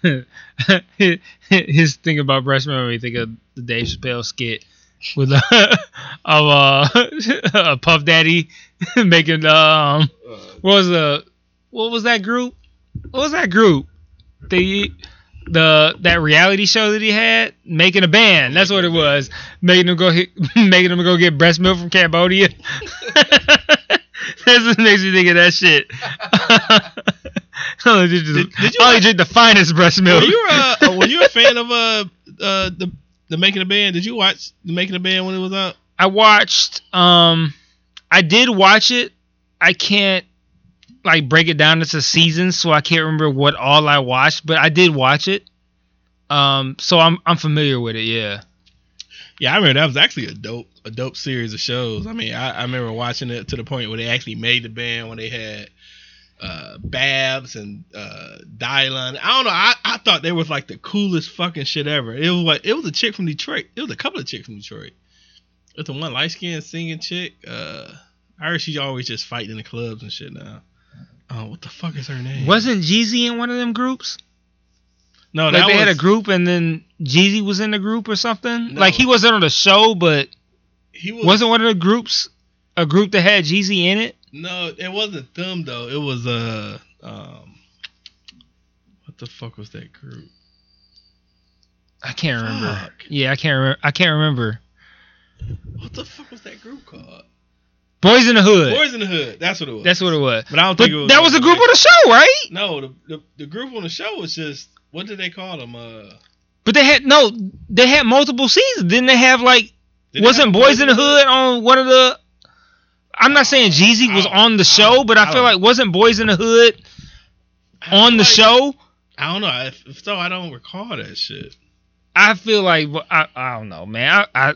His thing about breast milk made me think of the Dave Chappelle skit with uh, of uh, uh, Puff Daddy making um what was the what was that group? What was that group? The the that reality show that he had making a band. That's what it was. Making them go making them go get breast milk from Cambodia. That's what makes me think of that shit. Only Did- did you only drink the finest breast milk. Were you uh, uh, were you a fan of uh uh the the making a band? Did you watch the making a band when it was up? I watched um I did watch it. I can't like break it down into seasons, so I can't remember what all I watched, but I did watch it. Um so I'm I'm familiar with it, yeah. Yeah, I remember that was actually a dope a dope series of shows. I mean, I, I remember watching it to the point where they actually made the band when they had uh Babs and uh Dylan. I don't know. I, I thought they was like the coolest fucking shit ever. It was like it was a chick from Detroit. It was a couple of chicks from Detroit. It's the one light skinned singing chick. Uh I heard she's always just fighting in the clubs and shit now. Oh, what the fuck is her name? Wasn't Jeezy in one of them groups? no like that they had a group and then Jeezy was in the group or something? No. Like he wasn't on the show, but He was wasn't one of the groups a group that had Jeezy in it? No, it wasn't them though. It was uh um what the fuck was that group? I can't remember. Yeah, I can't remember. I can't remember. What the fuck was that group called? Boys in the Hood. Boys in the Hood. That's what it was. That's what it was. But I don't But think it was. that was a group on the show, right? No, the, the the group on the show was just what did they call them? Uh, But they had no, they had multiple seasons. Didn't they have like? did wasn't Boys in the Hood on one of the? I'm not saying Jeezy was on the show, don't- but I I feel like wasn't Boys in the Hood on the like- show? I don't know. If, if so, I don't recall that shit. I feel like I, I don't know, man. I, I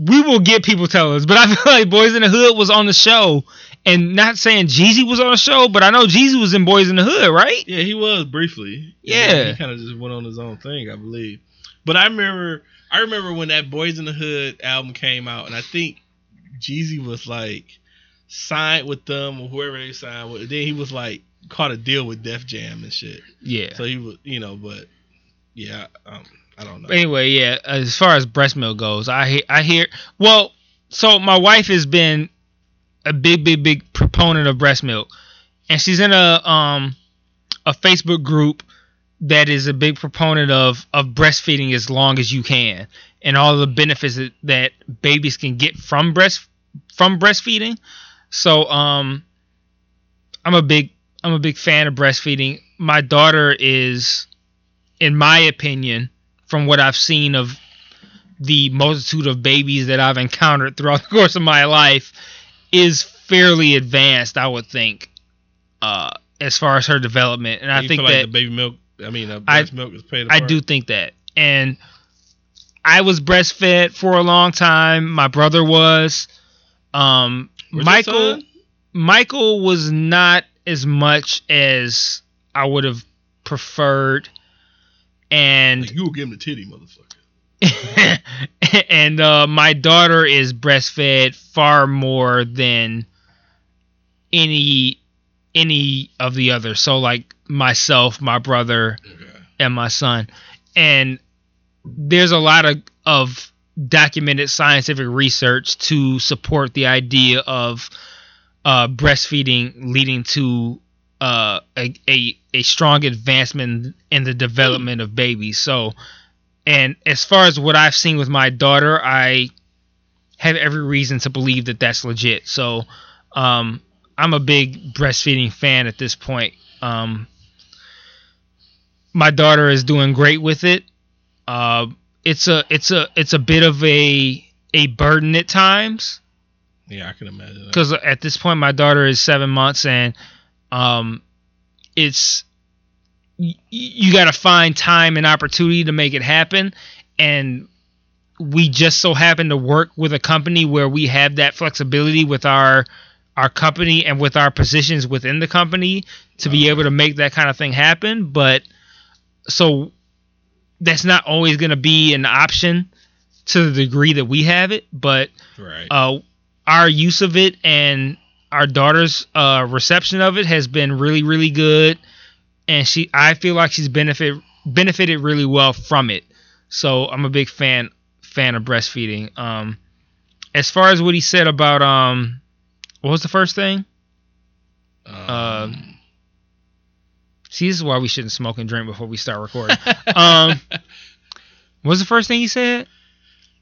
we will get people tell us, but I feel like Boys in the Hood was on the show, and not saying Jeezy was on the show, but I know Jeezy was in Boys in the Hood, right? Yeah, he was briefly. Yeah. he kind of just went on his own thing, I believe. But I remember, I remember when that Boys in the Hood album came out, and I think Jeezy was like signed with them or whoever they signed with. Then he was like caught a deal with Def Jam and shit. Yeah. So he was, you know, but yeah, um, Don't know. Anyway, yeah. As far as breast milk goes, I I hear. Well, so my wife has been a big, big, big proponent of breast milk, and she's in a um a Facebook group that is a big proponent of of breastfeeding as long as you can, and all the benefits that, that babies can get from breast from breastfeeding. So um, I'm a big I'm a big fan of breastfeeding. My daughter is, in my opinion, from what I've seen of the multitude of babies that I've encountered throughout the course of my life, is fairly advanced. I would think, uh, as far as her development, and I think feel that the baby milk, I mean, uh, I- breast milk is paid. I do think that. And I was breastfed for a long time. My brother was. Um, Was Michael? Michael was not as much as I would have preferred. And Like, you will give him the titty, motherfucker. and uh, my daughter is breastfed far more than any any of the others. So like myself, my brother, Okay. and my son. And there's a lot of, of documented scientific research to support the idea of uh, breastfeeding leading to uh, a, a, a strong advancement in the development of babies. So, and as far as what I've seen with my daughter, I have every reason to believe that that's legit. So, um, I'm a big breastfeeding fan at this point. Um, my daughter is doing great with it. Uh, it's a it's a it's a bit of a a burden at times Yeah, I can imagine because at this point my daughter is seven months and um, it's y- you got to find time and opportunity to make it happen. And we just so happen to work with a company where we have that flexibility with our our company and with our positions within the company to be able to make that kind of thing happen. But so that's not always going to be an option to the degree that we have it, but Right. uh, our use of it and our daughter's uh, reception of it has been really, really good, and she, I feel like she's benefit benefited really well from it. So I'm a big fan fan of breastfeeding. Um, as far as what he said about um, what was the first thing? uh, See, this is why we shouldn't smoke and drink before we start recording. um, what was the first thing he said?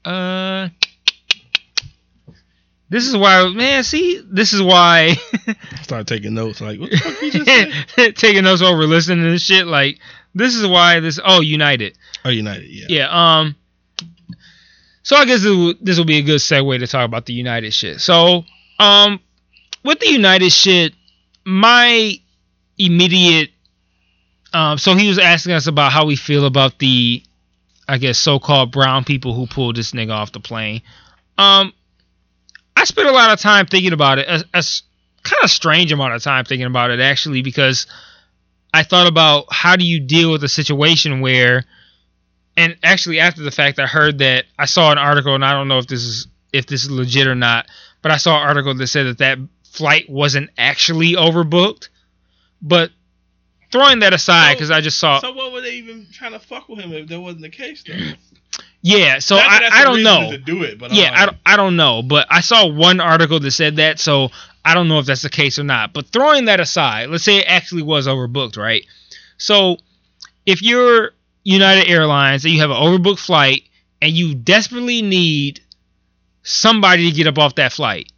Uh, this is why, man. See, this is why Start taking notes. Like, what the fuck you just said? taking notes over listening to this shit. Like, this is why this. Oh, United. Oh, United. Yeah. Yeah. Um. So I guess this will, this will be a good segue to talk about the United shit. So, um, with the United shit, my immediate, um, so he was asking us about how we feel about the, I guess, so-called brown people who pulled this nigga off the plane. Um, I spent a lot of time thinking about it, a, a kind of strange amount of time thinking about it actually, because I thought about how do you deal with a situation where and actually after the fact I heard that I saw an article and I don't know if this is if this is legit or not, but I saw an article that said that that flight wasn't actually overbooked. But throwing that aside So- because I just saw So what were they even trying to fuck with him if that wasn't the case? Though? Yeah, so I, that's don't know. do it, but yeah, I uh, don't, I don't know, but I saw one article that said that, so I don't know if that's the case or not. But throwing that aside, let's say it actually was overbooked, right? So if you're United Airlines and you have an overbooked flight and you desperately need somebody to get up off that flight,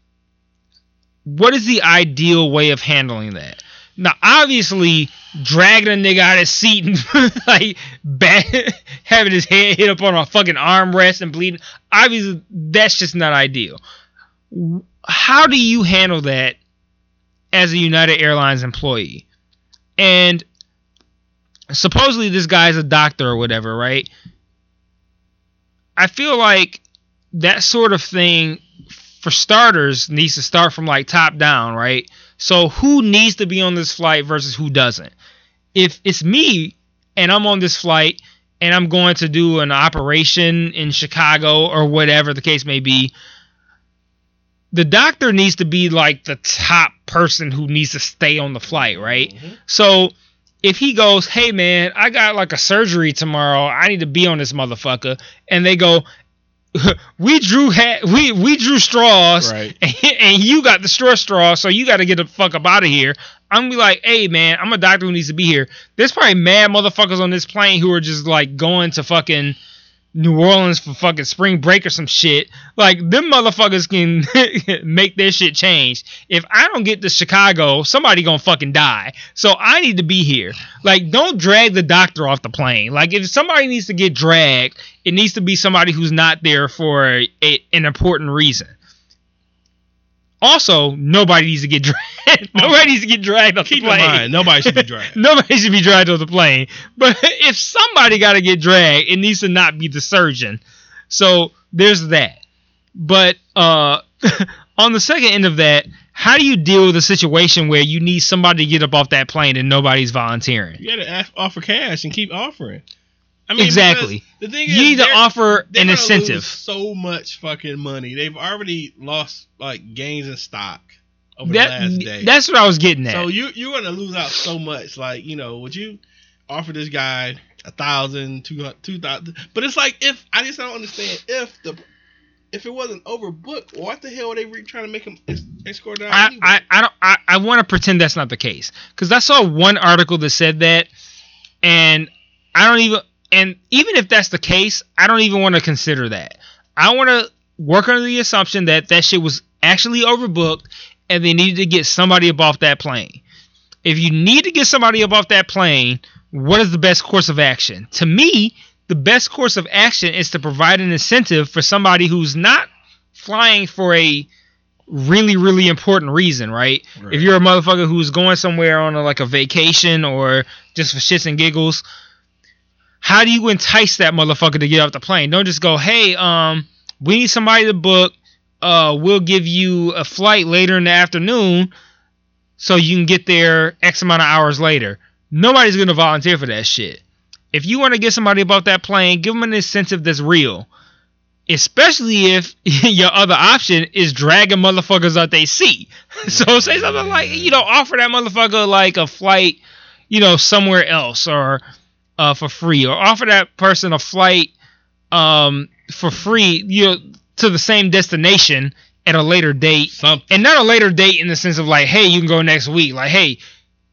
what is the ideal way of handling that? Now, obviously, dragging a nigga out of his seat and like having his head hit up on a fucking armrest and bleeding, obviously, that's just not ideal. How do you handle that as a United Airlines employee? And supposedly, this guy's a doctor or whatever, right? I feel like that sort of thing, for starters, needs to start from like top down, right? So who needs to be on this flight versus who doesn't? If it's me and I'm on this flight and I'm going to do an operation in Chicago or whatever the case may be, the doctor needs to be like the top person who needs to stay on the flight, right? Mm-hmm. So if he goes, "Hey man, I got like a surgery tomorrow. I need to be on this motherfucker," and they go, "We drew ha- we we drew straws, Right. and, and you got the straw straw, so you got to get the fuck up out of here." I'm gonna be like, "Hey man, I'm a doctor who needs to be here." There's probably mad motherfuckers on this plane who are just like going to fucking New Orleans for fucking spring break or some shit. Like them motherfuckers can make their shit change. If I don't get to Chicago, somebody gonna fucking die. So I need to be here. Like don't drag the doctor off the plane. Like if somebody needs to get dragged, it needs to be somebody who's not there for a, an important reason. Also, nobody needs to get dragged. nobody needs to get dragged off Keep the in plane. mind, nobody should be dragged. Nobody should be dragged off the plane. But if somebody got to get dragged, it needs to not be the surgeon. So there's that. But uh, on the second end of that, how do you deal with a situation where you need somebody to get up off that plane and nobody's volunteering? You gotta offer cash and keep offering. I mean, Exactly. The thing You need to offer an incentive. lose so much fucking money. They've already lost like gains in stock over That, the last day. that's what I was getting at. so you you're gonna lose out so much. Like you know, would you offer this guy a thousand, two hundred, two thousand? But it's like if I just don't understand if the if it wasn't overbooked, what the hell are they re- trying to make him es- escort down? I, anyway? I, I don't I, I want to pretend that's not the case because I saw one article that said that, and I don't even and even if that's the case, I don't even want to consider that. I want to work under the assumption that that shit was actually overbooked and they needed to get somebody up off that plane. If you need to get somebody up off that plane, what is the best course of action? To me, the best course of action is to provide an incentive for somebody who's not flying for a really really important reason, right? Right. If you're a motherfucker who's going somewhere on a, like a vacation or just for shits and giggles, how do you entice that motherfucker to get off the plane? Don't just go, "Hey, um, we need somebody to book. Uh, we'll give you a flight later in the afternoon, so you can get there X amount of hours later." Nobody's gonna volunteer for that shit. If you want to get somebody about that plane, give them an incentive that's real. especially if your other option is dragging motherfuckers out they seat. so say something like, you know, offer that motherfucker like a flight, you know, somewhere else or uh, for free, or offer that person a flight um, for free, you know, to the same destination at a later date, Something. and not a later date in the sense of like, hey, you can go next week. Like, hey,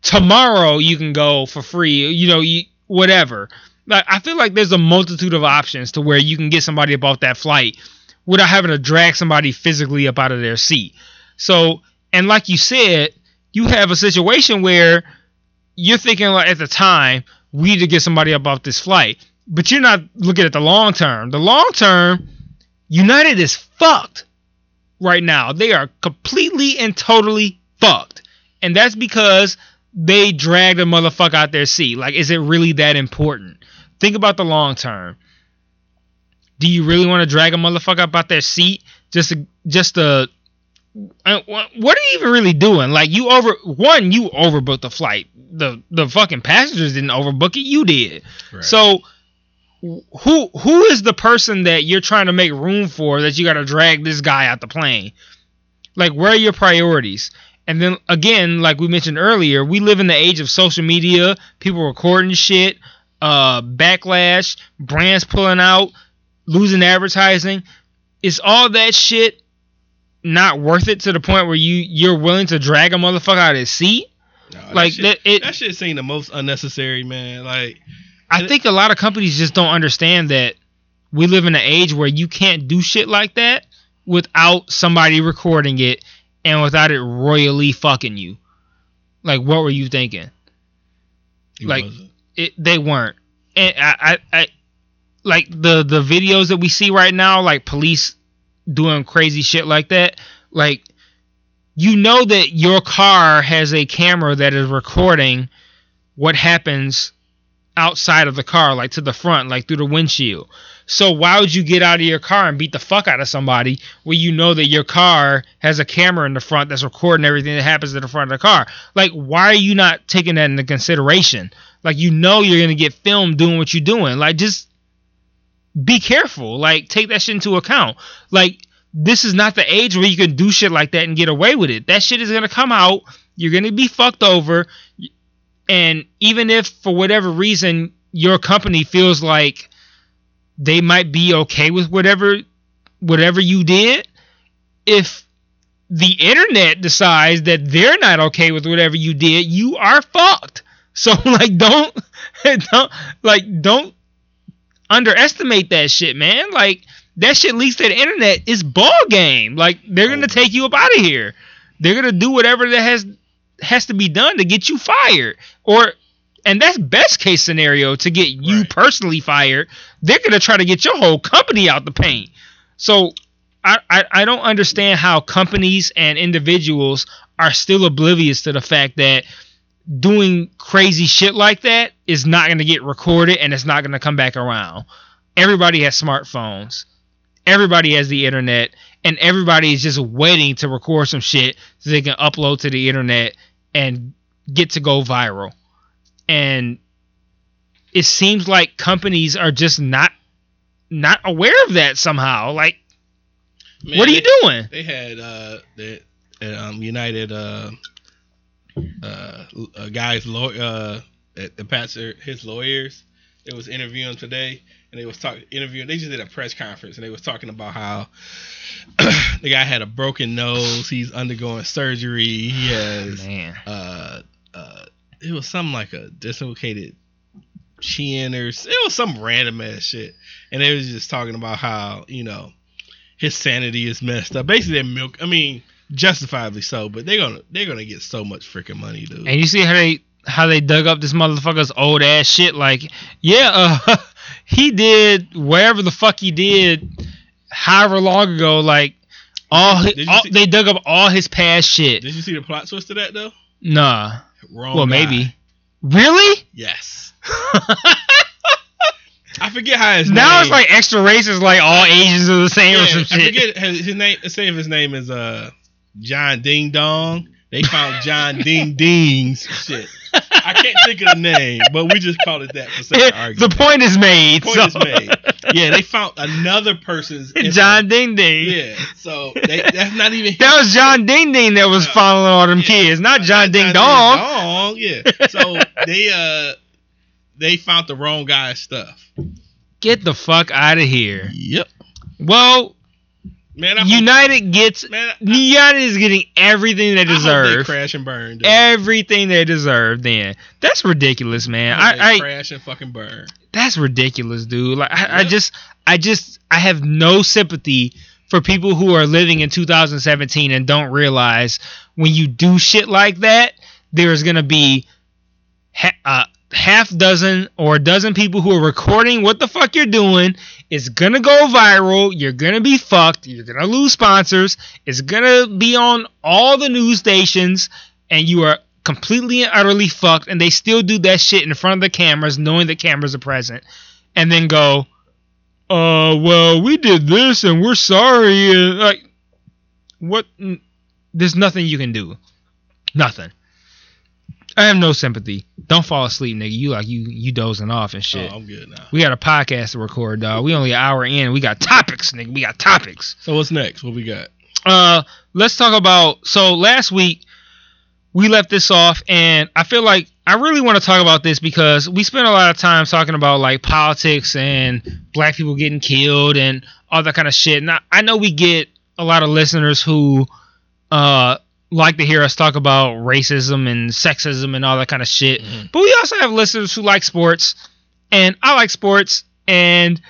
tomorrow you can go for free. You know, you whatever. Like, I feel like there's a multitude of options to where you can get somebody about that flight without having to drag somebody physically up out of their seat. So, and like you said, you have a situation where you're thinking like at the time we need to get somebody up off this flight, but you're not looking at the long term. The long term, United is fucked right now. They are completely and totally fucked. And that's because they dragged a motherfucker out their seat. Like, is it really that important? Think about the long term. Do you really want to drag a motherfucker up out their seat just to just to what are you even really doing? Like you over one, you overbooked the flight. The the fucking passengers didn't overbook it. You did. Right. So who who is the person that you're trying to make room for that you got to drag this guy out the plane? Like where are your priorities? And then again, like we mentioned earlier, we live in the age of social media, people recording shit, uh backlash, brands pulling out, losing advertising. It's all that shit not worth it to the point where you you're willing to drag a motherfucker out of his seat? No, that like shit, that it that shit seemed the most unnecessary, man. Like I think a lot of companies just don't understand that we live in an age where you can't do shit like that without somebody recording it and without it royally fucking you. Like, what were you thinking? he like-. It, they weren't. And I, I, I, like the the videos that we see right now, like police doing crazy shit like that. Like, you know that your car has a camera that is recording what happens outside of the car, like to the front, like through the windshield. So why would you get out of your car and beat the fuck out of somebody where you know that your car has a camera in the front that's recording everything that happens in the front of the car? Like, why are you not taking that into consideration? Like, you know you're gonna get filmed doing what you're doing. Like, just be careful. Like, take that shit into account. Like, this is not the age where you can do shit like that and get away with it. That shit is gonna come out. You're gonna be fucked over. And even if for whatever reason your company feels like they might be okay with whatever whatever you did, if the internet decides that they're not okay with whatever you did, you are fucked. So like don't don't like don't underestimate that shit, man. Like that shit leaks to the internet is ball game. Like they're gonna oh. take you up out of here. They're gonna do whatever that has has to be done to get you fired. Or and that's best case scenario to get you Right. personally fired. They're gonna try to get your whole company out the paint. So I, I, I don't understand how companies and individuals are still oblivious to the fact that doing crazy shit like that is not going to get recorded and it's not going to come back around. Everybody has smartphones. Everybody has the internet and everybody is just waiting to record some shit so they can upload to the internet and get to go viral. And it seems like companies are just not not aware of that somehow. Like Man, what are you they- doing? They had uh that um United uh uh, uh guys law uh at the pastor his lawyers they was interviewing today and they was talking interviewing they just did a press conference and they was talking about how the guy had a broken nose he's undergoing surgery he has Man. uh uh it was something like a dislocated chin or it was some random ass shit and they was just talking about how you know his sanity is messed up basically milk i mean justifiably so but they're gonna they're gonna get so much freaking money dude And you see how they how they dug up this motherfucker's old ass shit. Like, yeah, uh, he did whatever the fuck he did, however long ago. Like, all, all see- they dug up all his past shit. did you see the plot twist to that though Nah. wrong Well, guy. maybe. Really? yes i forget how his now name it's like extra racist, like all Asians are the same yeah, or some shit. I forget his, his name. Say if his name is uh John Ding Dong. They found John Ding Ding's shit. I can't think of the name, but we just called it that for sake of argument. the point is made. Point so- is made. Yeah, they found another person's info. John Ding Ding. Yeah, so they, that's not even That was John Ding Ding that was Yeah. following all them Yeah. kids, not John Ding Ding Dong. Dong. Yeah. So they uh they found the wrong guy's stuff. Get the fuck out of here. Yep. Well, Man, I hope, United gets man, I, United is getting everything they hope deserve. they crash and burn. Dude. everything they deserve. Then that's ridiculous, man. I, hope I, crash and fucking burn. that's ridiculous, dude. Like I, I just I just I have no sympathy for people who are living in 2017 and don't realize when you do shit like that, there's gonna be ha- uh, half dozen or a dozen people who are recording what the fuck you're doing. It's gonna go viral. You're gonna be fucked. You're gonna lose sponsors. It's gonna be on all the news stations, and you are completely and utterly fucked. And they still do that shit in front of the cameras, knowing the cameras are present, and then go, "Uh, well, we did this, and we're sorry." And like, what? There's nothing you can do. Nothing. I have no sympathy. Don't fall asleep, nigga. You like you you dozing off and shit. Oh, I'm good now. We got a podcast to record, dog. We only an hour in. We got topics, nigga. We got topics. So what's next? What we got? Uh, let's talk about. So last week we left this off, and I feel like I really want to talk about this because we spent a lot of time talking about like politics and black people getting killed and all that kind of shit. And I, I know we get a lot of listeners who uh like to hear us talk about racism and sexism and all that kind of shit. Mhm. But we also have listeners who like sports, and I like sports, and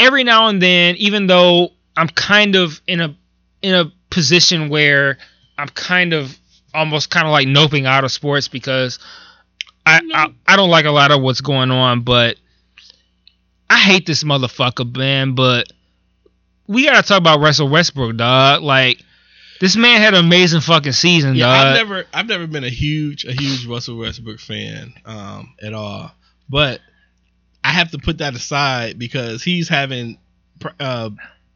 every now and then, even though I'm kind of in a in a position where I'm kind of almost kind of like noping out of sports because I, I I don't like a lot of what's going on, but I hate this motherfucker, man. But we gotta talk about Russell Westbrook, dog. Like this man had an amazing fucking season, Yeah, dog. I've never I've never been a huge a huge Russell Westbrook fan um at all. But I have to put that aside because he's having pr- uh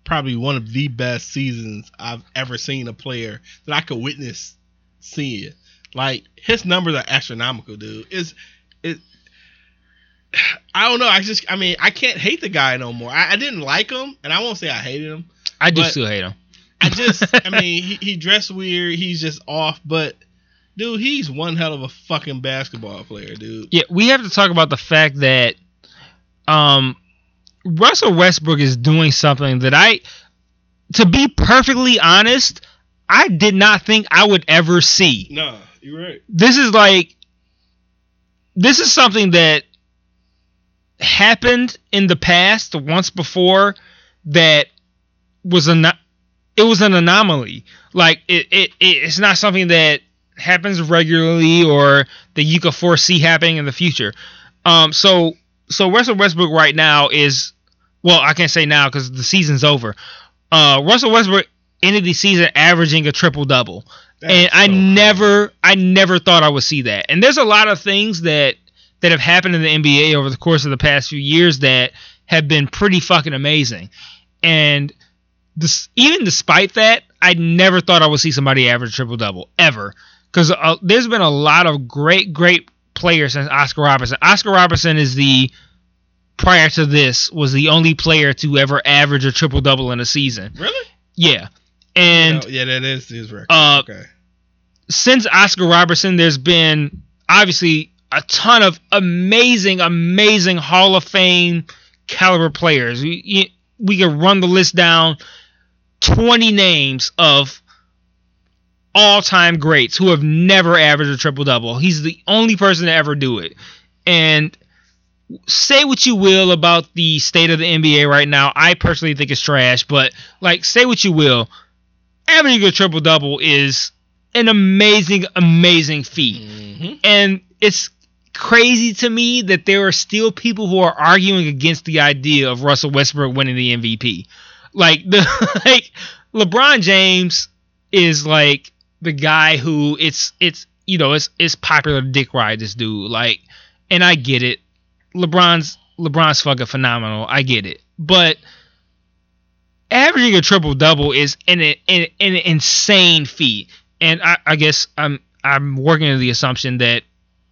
probably one of the best seasons I've ever seen a player that I could witness seeing. Like his numbers are astronomical, dude. It's it I don't know. I just I mean I can't hate the guy no more. I, I didn't like him, and I won't say I hated him. I do still hate him. I just, I mean, he, he dressed weird. He's just off, but dude, he's one hell of a fucking basketball player, dude. Yeah, we have to talk about the fact that um Russell Westbrook is doing something that I to be perfectly honest, I did not think I would ever see. No, you're right. This is like this is something that happened in the past once before that was a it was an anomaly. Like it, it, it it's not something that happens regularly or that you could foresee happening in the future. Um, so so Russell Westbrook right now is well, I can't say now because the season's over. Uh, Russell Westbrook ended the season averaging a triple double, and I never I never thought I would see that. And there's a lot of things that that have happened in the NBA over the course of the past few years that have been pretty fucking amazing. And this, even despite that, I never thought I would see somebody average triple double ever. Because uh, there's been a lot of great, great players since Oscar Robertson. Oscar Robertson is the prior to this was the only player to ever average a triple double in a season. really. Yeah, and No, yeah, that is his record. Uh, okay. since Oscar Robertson, there's been obviously a ton of amazing, amazing Hall of Fame caliber players. We, we could run the list down 20 names of all time greats who have never averaged a triple double. He's the only person to ever do it. And say what you will about the state of the NBA right now. I personally think it's trash, but like, say what you will. Averaging a triple double is an amazing, amazing feat. Mm-hmm. And it's crazy to me that there are still people who are arguing against the idea of Russell Westbrook winning the MVP. Like the like LeBron James is like the guy who it's it's you know it's it's popular to dick ride this dude like and I get it. LeBron's LeBron's fucking phenomenal. I get it. But averaging a triple double is an, an an insane feat. And I, I guess I'm I'm working under the assumption that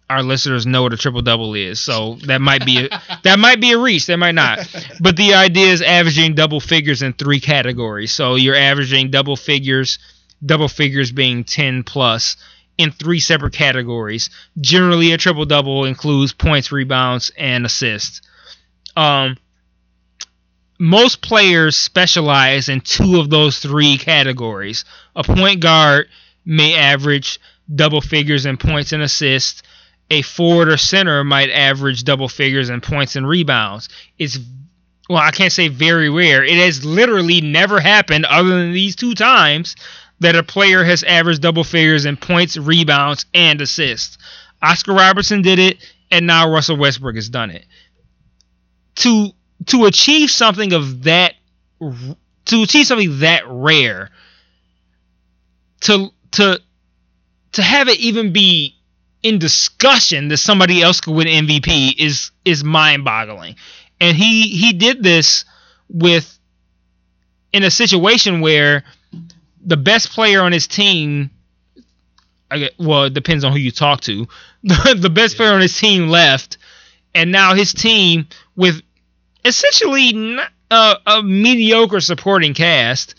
our listeners know what a triple double is. So that might be a, that might be a reach. That might not. But the idea is averaging double figures in three categories. So you're averaging double figures, double figures being 10 plus in three separate categories. Generally, a triple double includes points, rebounds, and assists. Um, most players specialize in two of those three categories. A point guard may average double figures in points and assists. A forward or center might average double figures in points and rebounds. It's well, I can't say very rare. It has literally never happened other than these two times that a player has averaged double figures in points, rebounds, and assists. Oscar Robertson did it, and now Russell Westbrook has done it. To to achieve something of that to achieve something that rare to to to have it even be in discussion that somebody else could win MVP is is mind-boggling. And he he did this with in a situation where the best player on his team get, well, it depends on who you talk to. the best player on his team left, and now his team with essentially not, uh, a mediocre supporting cast,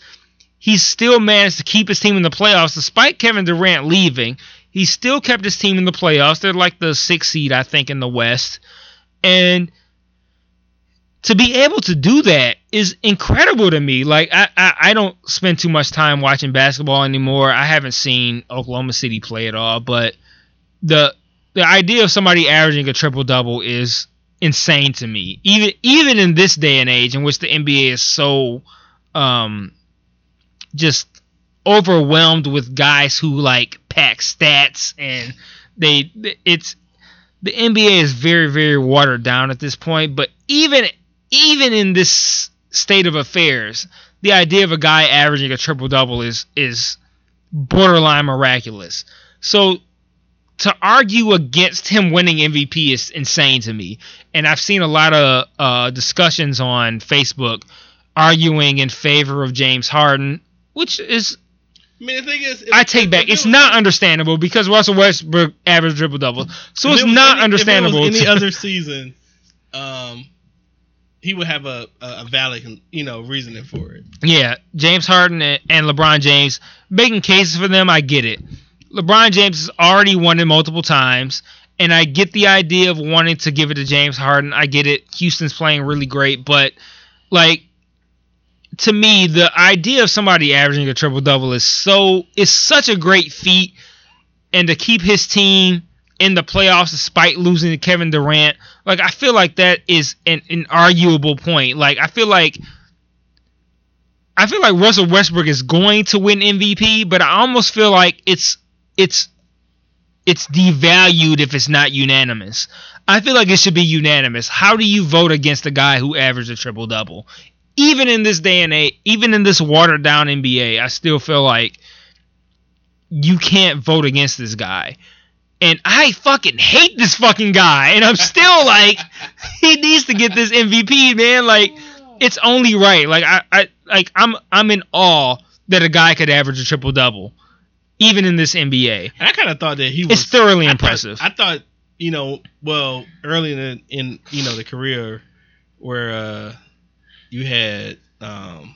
he's still managed to keep his team in the playoffs despite Kevin Durant leaving. He still kept his team in the playoffs. They're like the sixth seed, I think, in the West, and to be able to do that is incredible to me. Like I, I, I, don't spend too much time watching basketball anymore. I haven't seen Oklahoma City play at all, but the the idea of somebody averaging a triple double is insane to me. Even even in this day and age in which the NBA is so um just overwhelmed with guys who like pack stats and they it's the NBA is very very watered down at this point, but even even in this state of affairs, the idea of a guy averaging a triple double is is borderline miraculous. So to argue against him winning MVP is insane to me. And I've seen a lot of uh, discussions on Facebook arguing in favor of James Harden, which is. I mean, the thing is, I take back. It's not understandable because Russell Westbrook averaged triple double, so it's not any, understandable. If it was any other season, um, he would have a, a valid, you know, reasoning for it. Yeah, James Harden and and LeBron James making cases for them. I get it. LeBron James has already won it multiple times, and I get the idea of wanting to give it to James Harden. I get it. Houston's playing really great, but like to me, the idea of somebody averaging a triple double is so is such a great feat, and to keep his team in the playoffs despite losing to Kevin Durant, like I feel like that is an, an arguable point. Like I feel like I feel like Russell Westbrook is going to win MVP, but I almost feel like it's it's it's devalued if it's not unanimous. I feel like it should be unanimous. How do you vote against a guy who averaged a triple double? Even in this day and age, even in this watered down NBA, I still feel like you can't vote against this guy. And I fucking hate this fucking guy. And I'm still like, he needs to get this MVP, man. Like, it's only right. Like I, I like I'm I'm in awe that a guy could average a triple double, even in this NBA. And I kind of thought that he was It's thoroughly I thought- impressive. I thought, you know, well, early in, the, in you know the career where uh, you had um,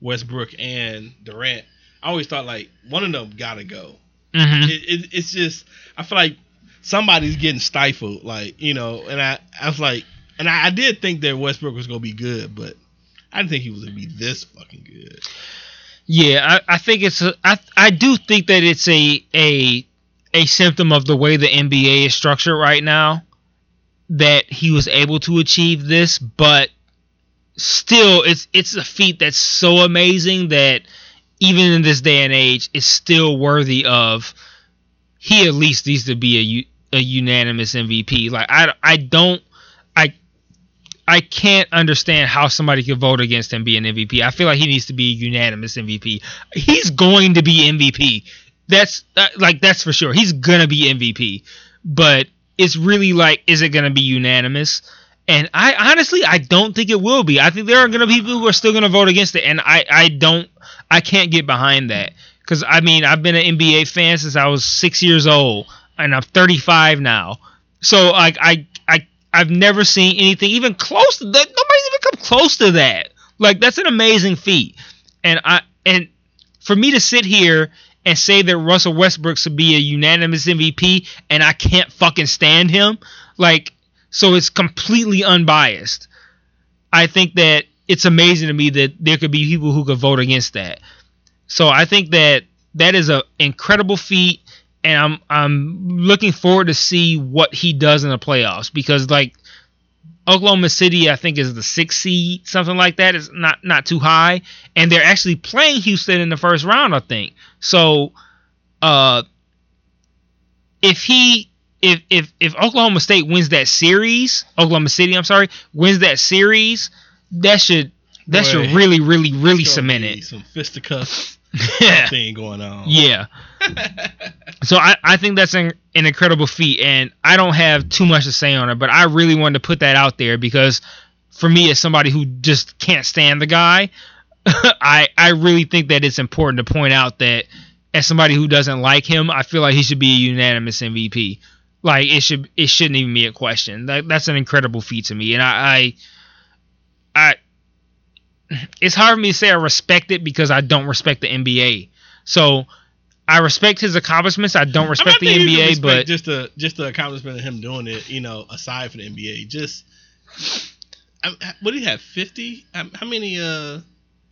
Westbrook and Durant, I always thought like one of them gotta go. hmm It, it, it's just I feel like somebody's getting stifled, like you know, and I I was like, and I, I did think that Westbrook was gonna be good, but I didn't think he was gonna be this fucking good. Yeah, I, I think it's a, I I do think that it's a a a symptom of the way the NBA is structured right now that he was able to achieve this, but still it's it's a feat that's so amazing that even in this day and age it's still worthy of he at least needs to be a, a unanimous MVP. Like I I don't I I can't understand how somebody could vote against him being MVP. I feel like he needs to be a unanimous MVP. He's going to be MVP. That's uh, like that's for sure. He's gonna be MVP. But it's really like, is it gonna be unanimous? And I honestly, I don't think it will be. I think there are gonna be people who are still gonna vote against it, and I, I don't, I can't get behind that. Because I mean, I've been an NBA fan since I was six years old, and I'm 35 now. So like I I I've never seen anything even close to that. Nobody's even come close to that. Like that's an amazing feat. And I and for me to sit here and say that Russell Westbrook should be a unanimous MVP and I can't fucking stand him, like so it's completely unbiased. I think that it's amazing to me that there could be people who could vote against that. So I think that that is a incredible feat and I'm I'm looking forward to see what he does in the playoffs because like Oklahoma City, I think is the sixth seed, something like that. It's not not too high, and they're actually playing Houston in the first round, I think. So, uh, if he if if if Oklahoma State wins that series, Oklahoma City, I'm sorry, wins that series, that should that Boy, should really really really cement it. Some fisticuffs yeah. thing going on. Yeah. So I, I think that's an, an incredible feat, and I don't have too much to say on it, but I really wanted to put that out there because for me, as somebody who just can't stand the guy, I I really think that it's important to point out that as somebody who doesn't like him, I feel like he should be a unanimous MVP. Like it should it shouldn't even be a question. That, that's an incredible feat to me, and I, I I it's hard for me to say I respect it because I don't respect the NBA. So I respect his accomplishments. I don't respect I mean, I the think you can NBA, but just the just the accomplishment of him doing it, you know, aside from the NBA, just I, what did he have? Fifty? How how many uh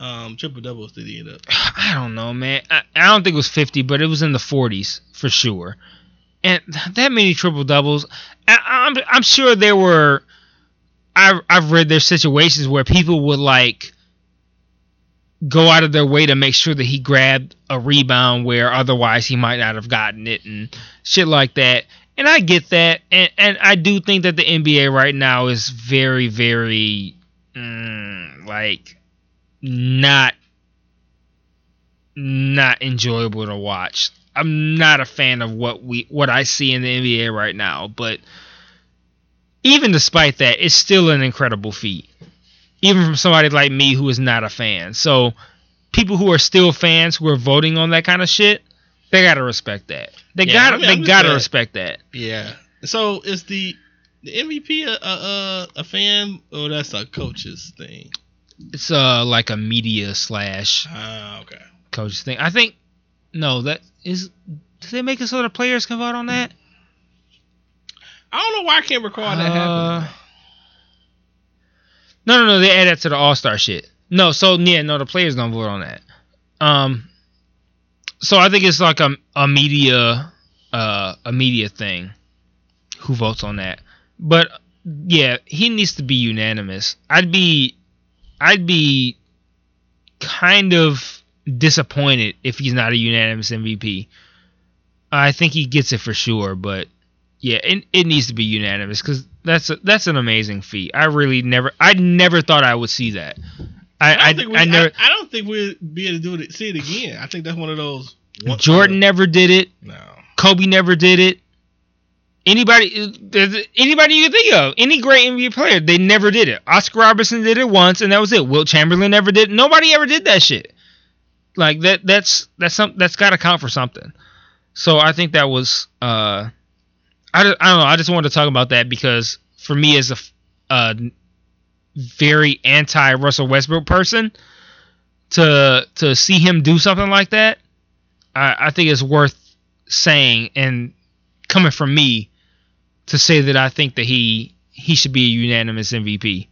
um triple doubles did he end up? I don't know, man. I, I don't think it was 50, but it was in the 40s for sure. And that many triple doubles, I'm I'm sure there were. I've I've read there's situations where people would like go out of their way to make sure that he grabbed a rebound where otherwise he might not have gotten it and shit like that. And I get that, and and I do think that the NBA right now is very very mm, like not not enjoyable to watch. I'm not a fan of what we what I see in the NBA right now, but even despite that, it's still an incredible feat. Even from somebody like me who is not a fan. So people who are still fans who are voting on that kind of shit, they gotta respect that. They Yeah, gotta I mean, they gotta respect that. Yeah. So is the the MVP a a, a, fan or that's a coach's thing? It's uh like a media slash Ah, okay. coaches thing. I think no, that is did they make it so the players can vote on that? I don't know why I can't recall that Uh, happening. No, no, no. They add that to the All Star shit. No, so yeah, no, the players don't vote on that. Um, so I think it's like a a media uh a media thing. Who votes on that? But yeah, he needs to be unanimous. I'd be, I'd be kind of disappointed if he's not a unanimous MVP. I think he gets it for sure, but yeah, it, it needs to be unanimous because that's a, that's an amazing feat. I really never, I never thought I would see that. I I I, don't think we, I never. I, I don't think we'll be able to do it. See it again. I think that's one of those. Jordan never did it. No. Kobe never did it. Anybody, anybody you can think of, any great NBA player, they never did it. Oscar Robertson did it once, and that was it. Wilt Chamberlain never did. Nobody ever did that shit. Like that. That's that's some. That's got to count for something. So I think that was. uh I, don't- I don't know. I just wanted to talk about that because for me, as a, uh, very anti Russell Westbrook person, to to see him do something like that, I, I think it's worth saying and coming from me to say that I think that he he should be a unanimous MVP.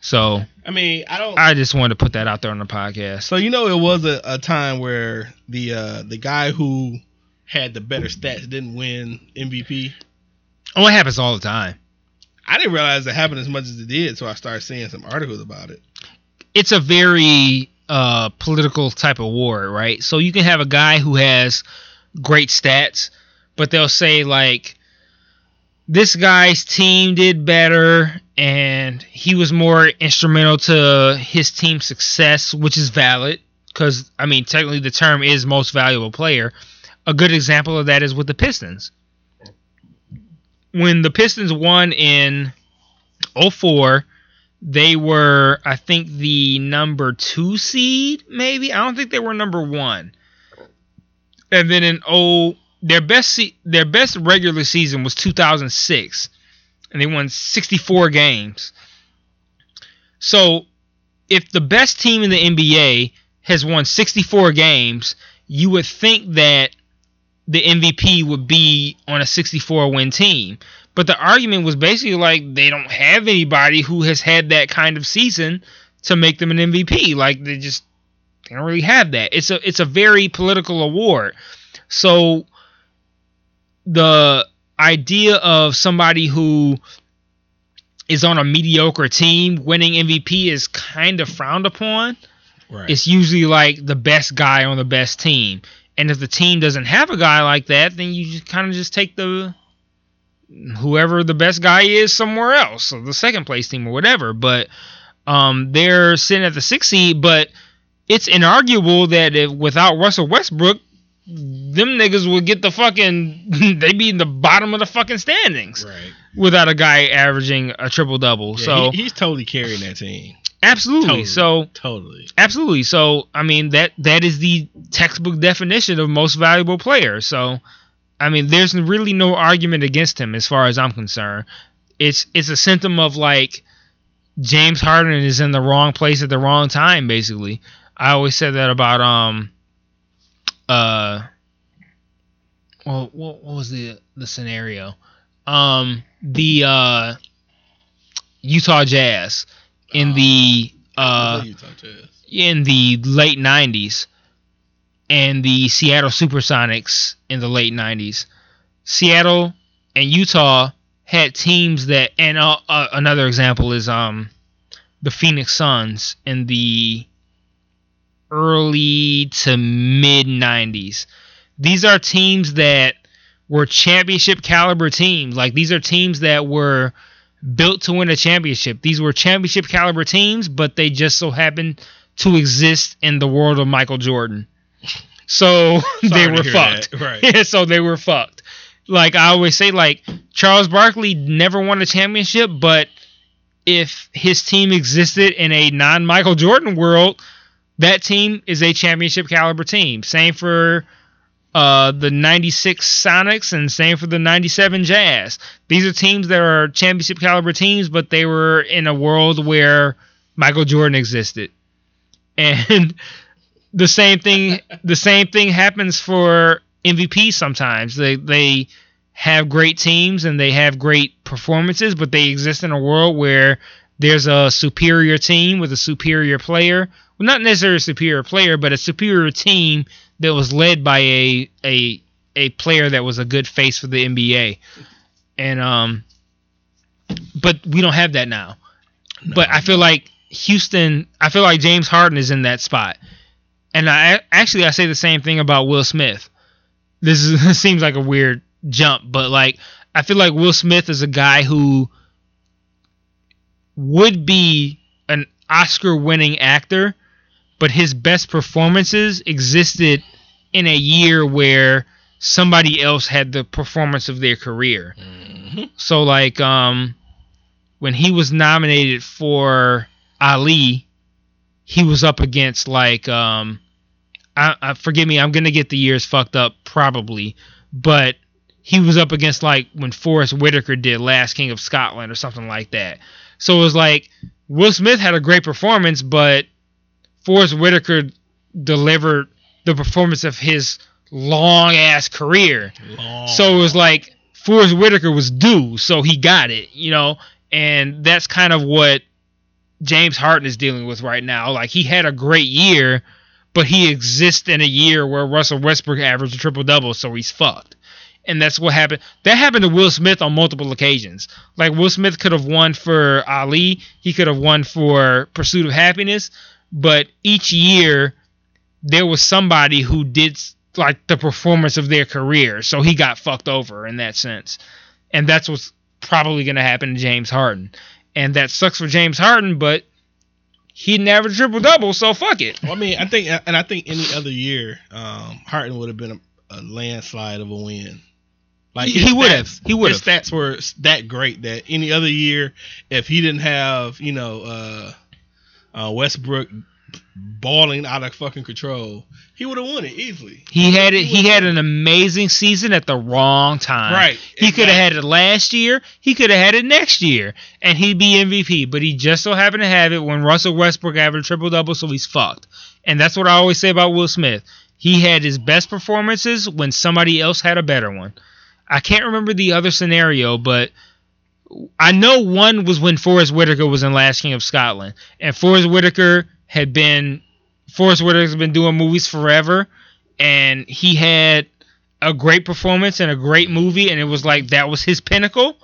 So I mean, I don't. I just wanted to put that out there on the podcast. So you know, it was a, a time where the uh, the guy who had the better stats didn't win MVP. Oh, it happens all the time. I didn't realize it happened as much as it did, so I started seeing some articles about it. It's a very uh, political type of war, right? So you can have a guy who has great stats, but they'll say like this guy's team did better and he was more instrumental to his team's success, which is valid because I mean technically the term is most valuable player. A good example of that is with the Pistons. When the Pistons won in 04, they were I think the number 2 seed maybe. I don't think they were number 1. And then in 0 their best se- their best regular season was 2006, and they won 64 games. So, if the best team in the NBA has won 64 games, you would think that the MVP would be on a 64 win team. But the argument was basically like they don't have anybody who has had that kind of season to make them an MVP. Like they just they don't really have that. It's a it's a very political award. So the idea of somebody who is on a mediocre team winning MVP is kind of frowned upon. Right. It's usually like the best guy on the best team. And if the team doesn't have a guy like that, then you just kind of just take the whoever the best guy is somewhere else, so the second place team or whatever. But um, they're sitting at the sixth seed. But it's inarguable that if, without Russell Westbrook, them niggas would get the fucking they be in the bottom of the fucking standings right. without a guy averaging a triple double. Yeah, so he, he's totally carrying that team. absolutely. Totally. So Totally. Absolutely. So I mean that that is the textbook definition of most valuable player. So I mean there's really no argument against him as far as I'm concerned. It's it's a symptom of like James Harden is in the wrong place at the wrong time basically. I always said that about um uh well what, what was the the scenario? Um the uh Utah Jazz in Oh. the uh believe you talked to us. in the late 90s and the Seattle Supersonics in the late 90s. Seattle and Utah had teams that and uh, uh, another example is um the Phoenix Suns in the early to mid 90s. These are teams that were championship caliber teams. Like these are teams that were built to win a championship. These were championship caliber teams, but they just so happened to exist in the world of Michael Jordan. So they were fucked. that. Right. Yeah, so they were fucked. Like I always say, like Charles Barkley never won a championship, but if his team existed in a non Michael Jordan world, that team is a championship caliber team. Same for uh, the 96 Sonics and same for the 97 Jazz. These are teams that are championship caliber teams, but they were in a world where Michael Jordan existed. And the same thing the same thing happens for MVP sometimes. They they have great teams and they have great performances, but they exist in a world where there's a superior team with a superior player. Well, not necessarily a superior player, but a superior team that was led by a a a player that was a good face for the NBA. And um but we don't have that now. But I feel like Houston, I feel like James Harden is in that spot. And I actually I say the same thing about Will Smith. This is, seems like a weird jump, but like I feel like Will Smith is a guy who would be an Oscar-winning actor, but his best performances existed in a year where somebody else had the performance of their career. Mhm. So like um when he was nominated for Ali, he was up against like um I, I forgive me, I'm gonna get the years fucked up probably, but he was up against like when Forest Whitaker did Last King of Scotland or something like that. So it was like Will Smith had a great performance, but Forest Whitaker delivered the performance of his long ass career. Long. So it was like Forest Whitaker was due, so he got it, you know, and that's kind of what James Harden is dealing with right now. Like he had a great year, but he exists in a year where Russell Westbrook averaged a triple double, so he's fucked. And that's what happened. That happened to Will Smith on multiple occasions. Like Will Smith could have won for Ali, he could have won for Pursuit of Happiness, but each year there was somebody who did like the performance of their career, so he got fucked over in that sense. And that's what's probably going to happen to James Harden. And that sucks for James Harden, but he didn't average triple double, so fuck it. Well, I mean, I think, and I think any other year, um, Harden would have been a, a landslide of a win. Like He- would have. He would His stats were that great that any other year, if he didn't have, you know, uh, uh, Westbrook balling out of fucking control, he would have won it easily. He had it. He had an amazing season at the wrong time. Right, He could have had it last year. He could have had it next year, and he'd be MVP. But he just so happened to have it when Russell Westbrook averaged a triple double, so he's fucked. And that's what I always say about Will Smith. He had his best performances when somebody else had a better one. I can't remember the other scenario, but I know one was when Forest Whitaker was in Last King of Scotland, and Forest Whitaker had been Forest Whitaker's been doing movies forever, and he had a great performance and a great movie, and it was like that was his pinnacle.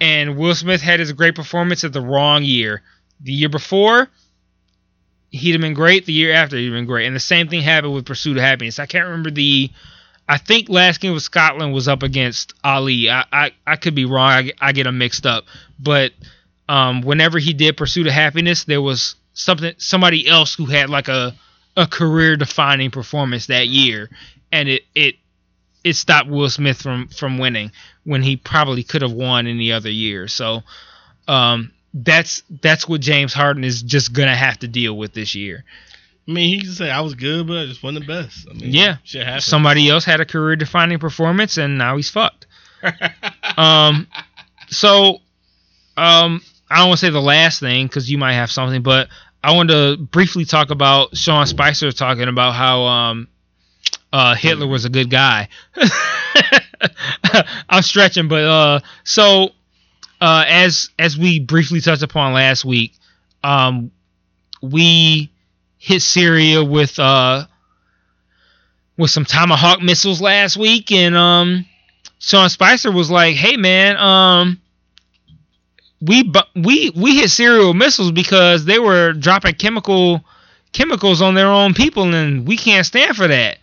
And Will Smith had his great performance at the wrong year. The year before, he'd have been great. The year after, he'd have been great. And the same thing happened with Pursuit of Happiness. I can't remember the. I think Last King of Scotland was up against Ali. I I, I could be wrong. I, I get them mixed up. But um, whenever he did Pursuit of Happiness, there was something somebody else who had like a a career defining performance that year, and it it it stopped Will Smith from from winning when he probably could have won any other year. So um, that's that's what James Harden is just gonna have to deal with this year. I mean, he can say I was good, but I just wasn't the best. I mean, Yeah. shit happens. Somebody else had a career defining performance, and now he's fucked. Um, so um, I don't want to say the last thing because you might have something, but I want to briefly talk about Sean Spicer talking about how um, uh, Hitler was a good guy. I'm stretching, but uh, so uh, as as we briefly touched upon last week, um, we hit Syria with uh with some Tomahawk missiles last week, and um, Sean Spicer was like, "Hey man, um, we we we hit serial missiles because they were dropping chemical chemicals on their own people, and we can't stand for that."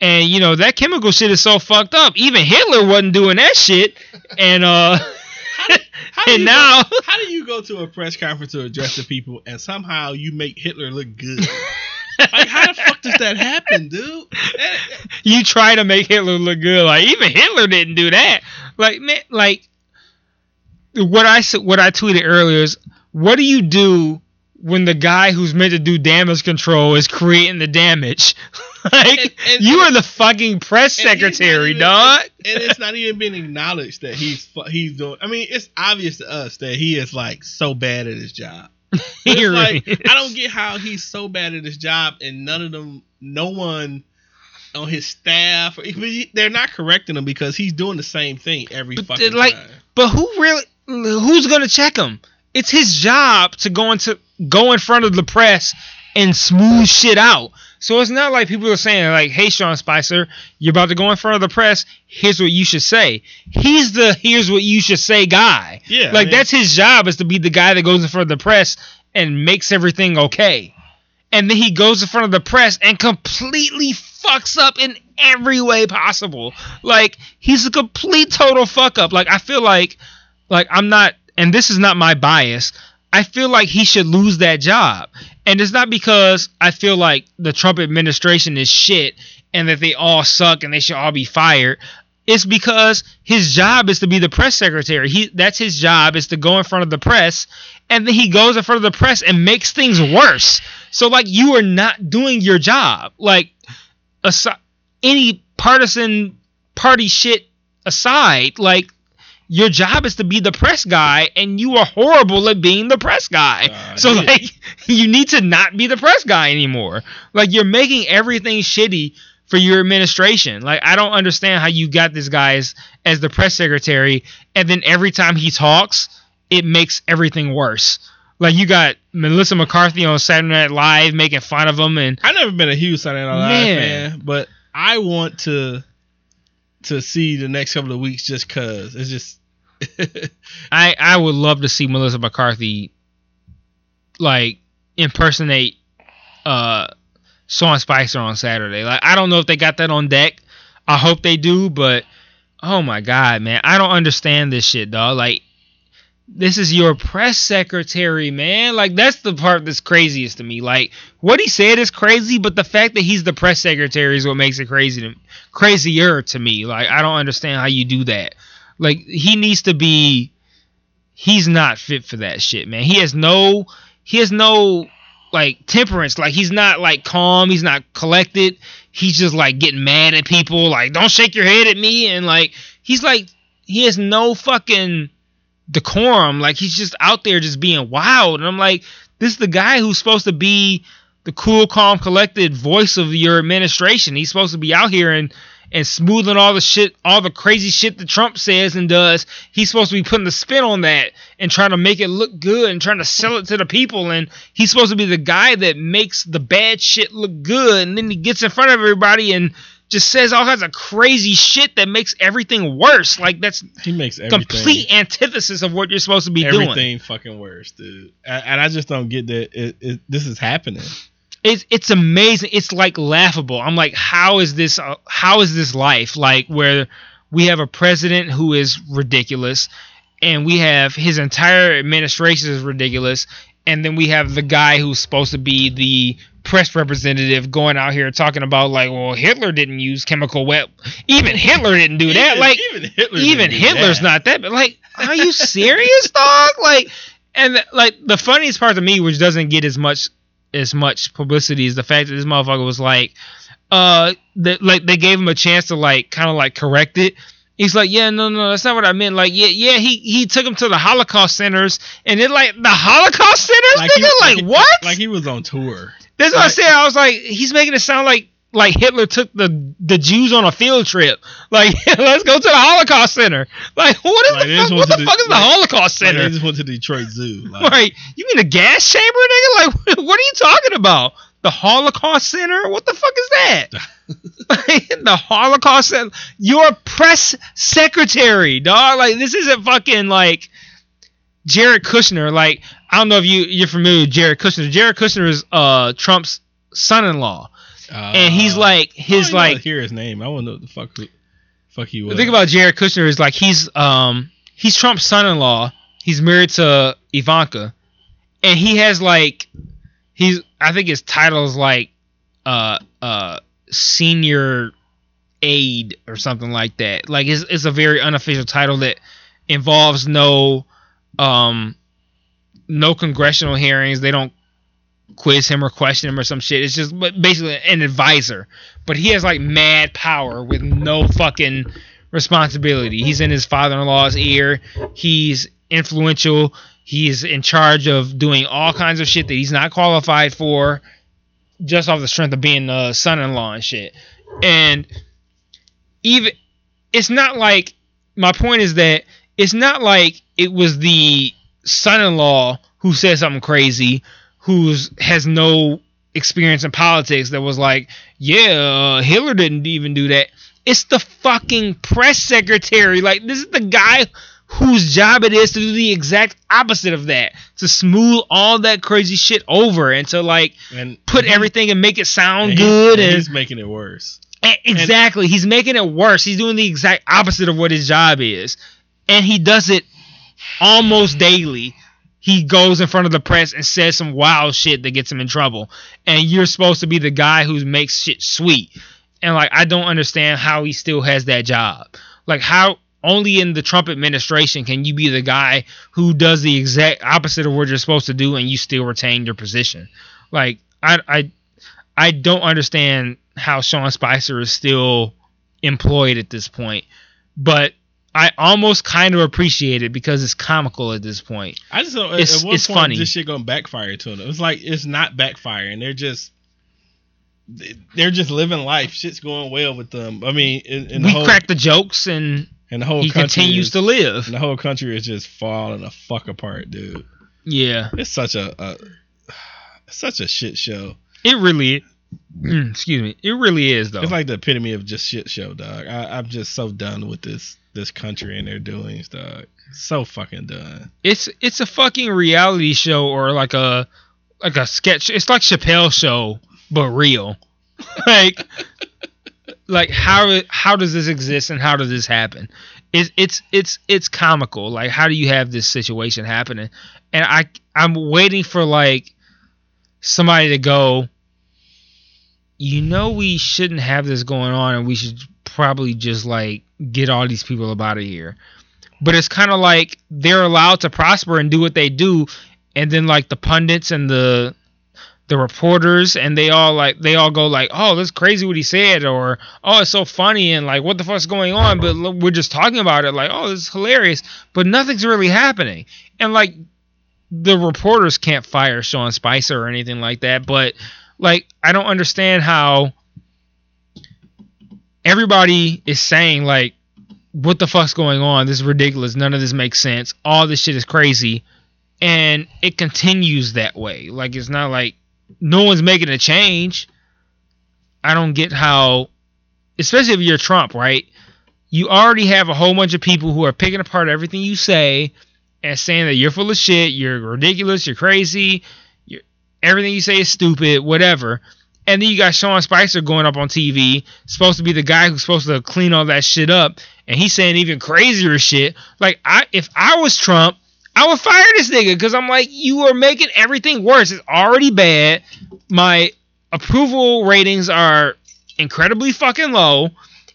And you know that chemical shit is so fucked up. Even Hitler wasn't doing that shit, and uh, How do and you now go, how do you go to a press conference to address the people and somehow you make Hitler look good? like, how the fuck does that happen, dude? You try to make Hitler look good. Like even Hitler didn't do that. Like man, like what I what I tweeted earlier is what do you do when the guy who's meant to do damage control is creating the damage? like And- and- you are the fucking press and he's not secretary, even- dog. And, it's not even being acknowledged that he's he's doing. I mean, it's obvious to us that he is like so bad at his job. It's like I don't get how he's so bad at his job and none of them, no one on his staff, they're not correcting him because he's doing the same thing every But fucking like- time. But who really? Who's gonna check him? It's his job to go into go in front of the press and smooth shit out. So it's not like people are saying like, "Hey, Sean Spicer, you're about to go in front of the press. Here's what you should say." He's the "Here's what you should say" guy. Yeah, like I mean- that's his job is to be the guy that goes in front of the press and makes everything okay. And then he goes in front of the press and completely fucks up in every way possible. Like he's a complete total fuck up. Like I feel like like I'm not and this is not my bias. I feel like he should lose that job. And it's not because I feel like the Trump administration is shit and that they all suck and they should all be fired. It's because his job is to be the press secretary. He that's his job is to go in front of the press and then he goes in front of the press and makes things worse. So like you are not doing your job. Like aside, any partisan party shit aside, like your job is to be the press guy and you are horrible at being the press guy. Uh, so yeah. like you need to not be the press guy anymore. Like you're making everything shitty for your administration. Like I don't understand how you got this guy as, as the press secretary and then every time he talks, it makes everything worse. Like you got Melissa McCarthy on Saturday Night Live making fun of him and I've never been a huge Saturday Night Live Man. fan, but I want to to see the next couple of weeks just cause it's just I I would love to see Melissa McCarthy like impersonate uh Sean Spicer on Saturday. Like I don't know if they got that on deck. I hope they do, but oh my god, man, I don't understand this shit, dog. Like this is your press secretary, man. Like that's the part that's craziest to me. Like what he said is crazy, but the fact that he's the press secretary is what makes it crazy to crazier to me. Like I don't understand how you do that. Like he needs to be he's not fit for that shit, man. He has no he has no like temperance. Like he's not like calm. He's not collected. He's just like getting mad at people. Like don't shake your head at me. And like he's like he has no fucking decorum. Like he's just out there just being wild. And I'm like, this is the guy who's supposed to be the cool, calm, collected voice of your administration. He's supposed to be out here and and smoothing all the shit, all the crazy shit that Trump says and does. He's supposed to be putting the spin on that and trying to make it look good and trying to sell it to the people. And he's supposed to be the guy that makes the bad shit look good. And then he gets in front of everybody and just says all kinds of crazy shit that makes everything worse. Like that's He makes everything complete antithesis of what you're supposed to be doing. everything fucking worse, dude. And and I just don't get that it, it, this is happening. it's it's amazing. It's like laughable. I'm like, how is this? Uh, how is this life? Like where we have a president who is ridiculous, and we have his entire administration is ridiculous, and then we have the guy who's supposed to be the press representative going out here talking about like, well, Hitler didn't use chemical wep. Even Hitler didn't do that. Even- like even Hitler even Hitler's that. not that. But like, are you serious, dog? Like, and like the funniest part to me, which doesn't get as much as much publicity, is the fact that this motherfucker was like, uh, that like they gave him a chance to like kind of like correct it. He's like, yeah, no, no, that's not what I meant. Like, yeah, yeah, he he took him to the Holocaust centers, and then like the Holocaust centers, he- nigga, like, he- what? Like he was on tour. That's what I Like- said. I was like, he's making it sound like like Hitler took the the Jews on a field trip. Like, let's go to the Holocaust Center. Like, what is Like, the fuck? What the the- fuck is the like- Holocaust Like, Center? they just went to Detroit Zoo. Like, Like, you mean a gas chamber, nigga? Like, what are you talking about? The Holocaust Center? What the fuck is that? The Holocaust Center? Your press secretary, dog. Like, this isn't fucking like Jared Kushner. Like, I don't know if you you're familiar with Jared Kushner. Jared Kushner is uh Trump's son-in-law, and he's uh, like I his like hear his name. I want to know what the fuck who, fuck he was. The thing about Jared Kushner is like he's um he's Trump's son-in-law. He's married to Ivanka, and he has like he's I think his title is like uh uh senior aide or something like that. Like it's it's a very unofficial title that involves no um no congressional hearings. They don't quiz him or question him or some shit. It's just basically an advisor. But he has like mad power with no fucking responsibility. He's in his father-in-law's ear. He's influential. He's in charge of doing all kinds of shit that he's not qualified for just off the strength of being a son-in-law and shit. And even it's not like my point is that it's not like it was the son-in-law who said something crazy who's has no experience in politics that was like, yeah, uh, Hitler didn't even do that. It's the fucking press secretary. Like this is the guy whose job it is to do the exact opposite of that, to smooth all that crazy shit over and to like and put he- everything and make it sound and he- good and and he's making it worse. Exactly. He's making it worse. He's doing the exact opposite of what his job is. And he does it almost daily. He goes in front of the press and says some wild shit that gets him in trouble. And you're supposed to be the guy who makes shit sweet. And like I don't understand how he still has that job. Like how only in the Trump administration can you be the guy who does the exact opposite of what you're supposed to do and you still retain your position. Like I I I don't understand how Sean Spicer is still employed at this point, but I almost kind of appreciate it because it's comical at this point. I just don't. It's- at what it's point funny. This shit gonna backfire to them. It's like it's not backfiring. They're just they're just living life. Shit's going well with them. I mean, in, in the we whole crack the jokes and and the whole he continues is, to live. and the whole country is just falling the fuck apart, dude. Yeah, It's such a, a such a shit show. it really. Excuse me. It really is though. It's like the epitome of just shit show, dog. I, I'm just so done with this this country and their doings, dog. So fucking done. it's it's a fucking reality show or like a like a sketch. It's like Chappelle show but real. like like how how does this exist and how does this happen? It's it's it's it's comical. Like how do you have this situation happening? And I I'm waiting for like somebody to go. You know we shouldn't have this going on, and we should probably just like get all these people up out of here. But it's kind of like they're allowed to prosper and do what they do and then like the pundits and the the reporters and they all like they all go like oh that's crazy what he said or oh it's so funny and like what the fuck's going on? But look, we're just talking about it like oh this is hilarious but nothing's really happening. And like the reporters can't fire Sean Spicer or anything like that but like I don't understand how everybody is saying like what the fuck's going on this is ridiculous none of this makes sense all this shit is crazy and it continues that way like it's not like no one's making a change. I don't get how, especially if you're Trump, right? You already have a whole bunch of people who are picking apart everything you say and saying that you're full of shit, you're ridiculous, you're crazy, you're, everything you say is stupid, whatever. And then you got Sean Spicer going up on TV, supposed to be the guy who's supposed to clean all that shit up, and he's saying even crazier shit. Like I, if I was Trump, I would fire this nigga because I'm like, you are making everything worse. It's already bad. My approval ratings are incredibly fucking low.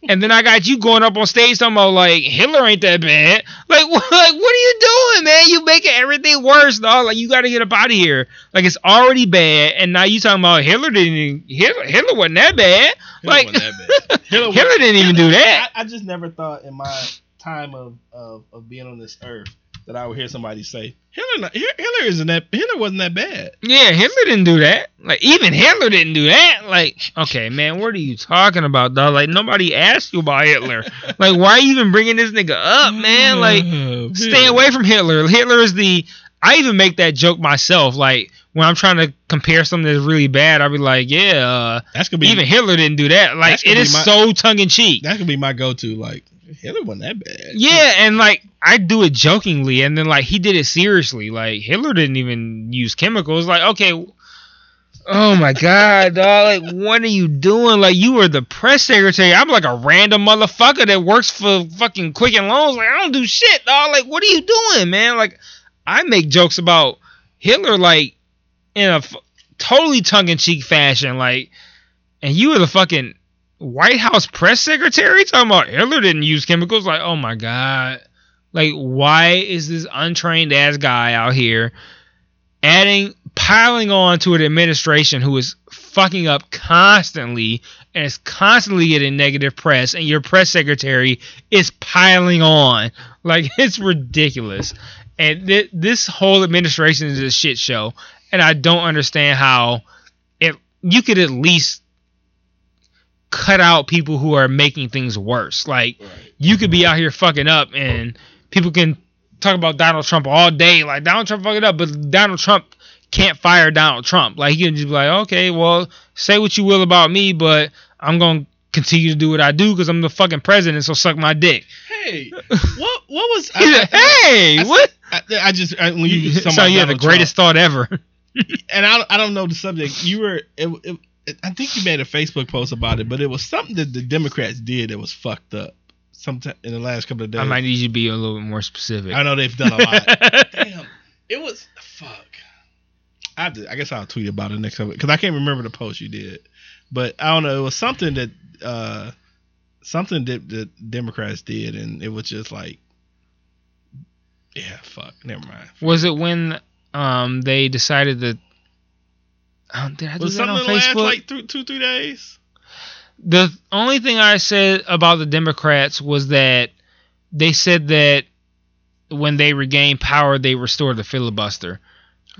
And then I got you going up on stage talking about like Hitler ain't that bad. Like what? Like what are you doing, man? You making everything worse, dog. Like you got to get up out of here. Like it's already bad, and now you talking about Hitler didn't. Hitler, Hitler wasn't that bad. Hitler like wasn't that bad. Hitler, Hitler didn't even do that. I, I just never thought in my time of, of, of being on this earth that I would hear somebody say Hitler. Not, Hitler isn't that. Hitler wasn't that bad. Yeah, Hitler didn't do that. Like even Hitler didn't do that. Like, okay, man, what are you talking about, dog? Like nobody asked you about Hitler. like, why are you even bringing this nigga up, man? Like, Oh, stay away from Hitler. Hitler is the. I even make that joke myself. Like when I'm trying to compare something that's really bad, I'll be like, yeah, uh, That's gonna be even Hitler didn't do that. Like it is my- so tongue in cheek. That gonna be my go-to. Like Hitler wasn't that bad. Yeah, and like I do it jokingly, and then like he did it seriously. Like Hitler didn't even use chemicals. Like okay, oh my god, dog! Like what are you doing? Like you were the press secretary. I'm like a random motherfucker that works for fucking Quicken Loans. Like I don't do shit, dog. Like what are you doing, man? Like I make jokes about Hitler like in a f- totally tongue in cheek fashion. Like, and you were the fucking White House press secretary talking about Hitler didn't use chemicals. Like, oh my god, like why is this untrained ass guy out here adding, piling on to an administration who is fucking up constantly and is constantly getting negative press, and your press secretary is piling on. Like it's ridiculous. And th- this whole administration is a shit show, and I don't understand how it. You could at least cut out people who are making things worse. Like you could be out here fucking up, and people can talk about Donald Trump all day. Like Donald Trump fucking up, but Donald Trump can't fire Donald Trump. Like he can just be like, okay, well, say what you will about me, but I'm gonna continue to do what I do because I'm the fucking president. So suck my dick. Hey, what what was? He's like, hey, I- what? I, I just I, when you so you had the greatest thought ever. And I I don't know the subject. You were it, it- I think you made a Facebook post about it, but it was something that the Democrats did that was fucked up. Sometime in the last couple of days. I might need you to be a little bit more specific. I know they've done a lot. Damn, it was fuck. I to, I guess I'll tweet about it next time because I can't remember the post you did, but I don't know. It was something that uh something that the Democrats did, and it was just like, yeah, fuck. Never mind. Was it when um they decided that? Oh, Did I do was that something on that last Facebook? like th- two three days? the only thing I said about the Democrats was that they said that when they regained power, they restored the filibuster.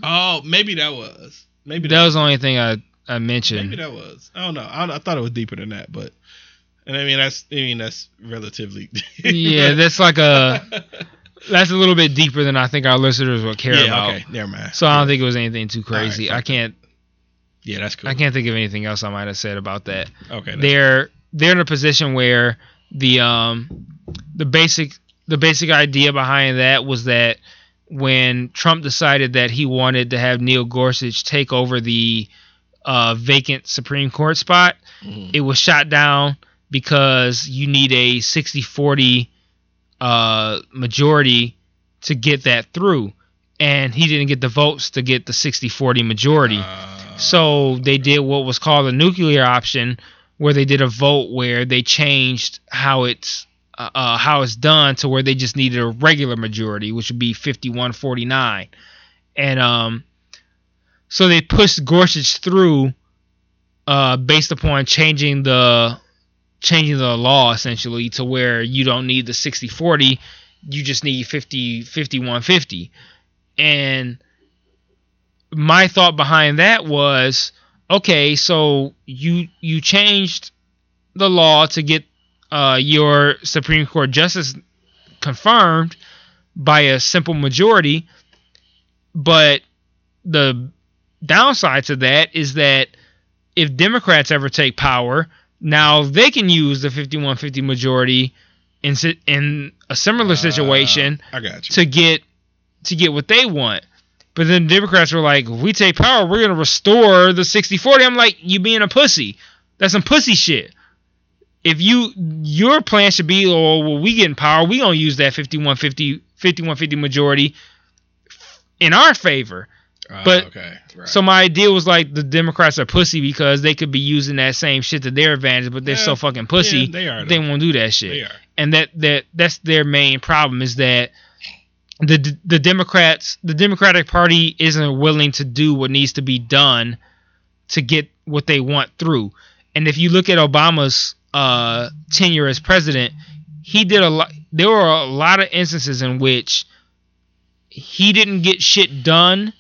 Oh, maybe that was. Maybe That was the only thing I I mentioned. Maybe that was. I don't know. I, I thought it was deeper than that, but and I mean that's I mean that's relatively. yeah, that's like a that's a little bit deeper than I think our listeners would care yeah. about. Okay. Never mind. So I don't Yeah. think it was anything too crazy. fuck I can't Yeah, that's cool. I can't think of anything else I might have said about that. Okay. they're they're in a position where the um the basic the basic idea behind that was that when Trump decided that he wanted to have Neil Gorsuch take over the uh, vacant Supreme Court spot, Mhm. it was shot down because you need a 60-40 uh, majority to get that through, and he didn't get the votes to get the 60-40 majority. Uh, So they did what was called a nuclear option, where they did a vote where they changed how it's uh, uh, how it's done to where they just needed a regular majority, which would be 51-49. And um, so they pushed Gorsuch through, uh, based upon changing the changing the law essentially to where you don't need the 60-40, you just need 50 51-50. And my thought behind that was, okay, so you you changed the law to get uh, your Supreme Court justice confirmed by a simple majority, but the downside to that is that if Democrats ever take power, now they can use the 51-50 majority in in a similar situation Uh, I got to get to get what they want. But then Democrats were like, if we take power, we're gonna restore the 60-40. I'm like, you being a pussy. That's some pussy shit. If you your plan should be, oh well, we get in power, we gonna use that 51-50 51-50 majority in our favor. Uh, but- okay, right. So my idea was like the Democrats are pussy because they could be using that same shit to their advantage, but they're Yeah. so fucking pussy Yeah, they are. they won't do that shit They are. and that that that's their main problem is that the the Democrats the Democratic Party isn't willing to do what needs to be done to get what they want through. And if you look at Obama's uh, tenure as president, he did a lot. There were a lot of instances in which he didn't get shit done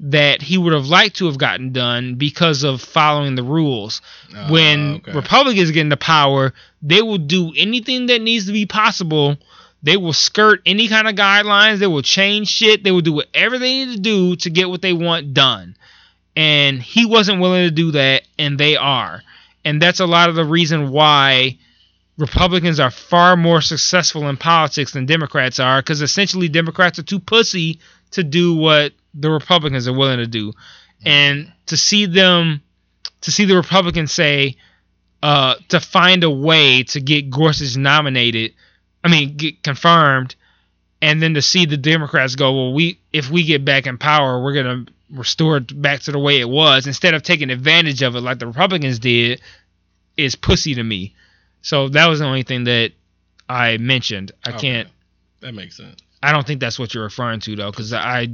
that he would have liked to have gotten done because of following the rules Uh, when okay. Republicans get into power, they will do anything that needs to be possible. They will skirt any kind of guidelines. They will change shit. They will do whatever they need to do to get what they want done. And he wasn't willing to do that, and they are. And that's a lot of the reason why Republicans are far more successful in politics than Democrats are, because essentially Democrats are too pussy to do what the Republicans are willing to do. And to see them to see the Republicans say uh, to find a way to get Gorsuch nominated, I mean get confirmed, and then to see the Democrats go, well, we if we get back in power, we're gonna restore it back to the way it was instead of taking advantage of it like the Republicans did, is pussy to me. So that was the only thing that I mentioned. I Okay. can't. That makes sense. I don't think that's what you're referring to though, because I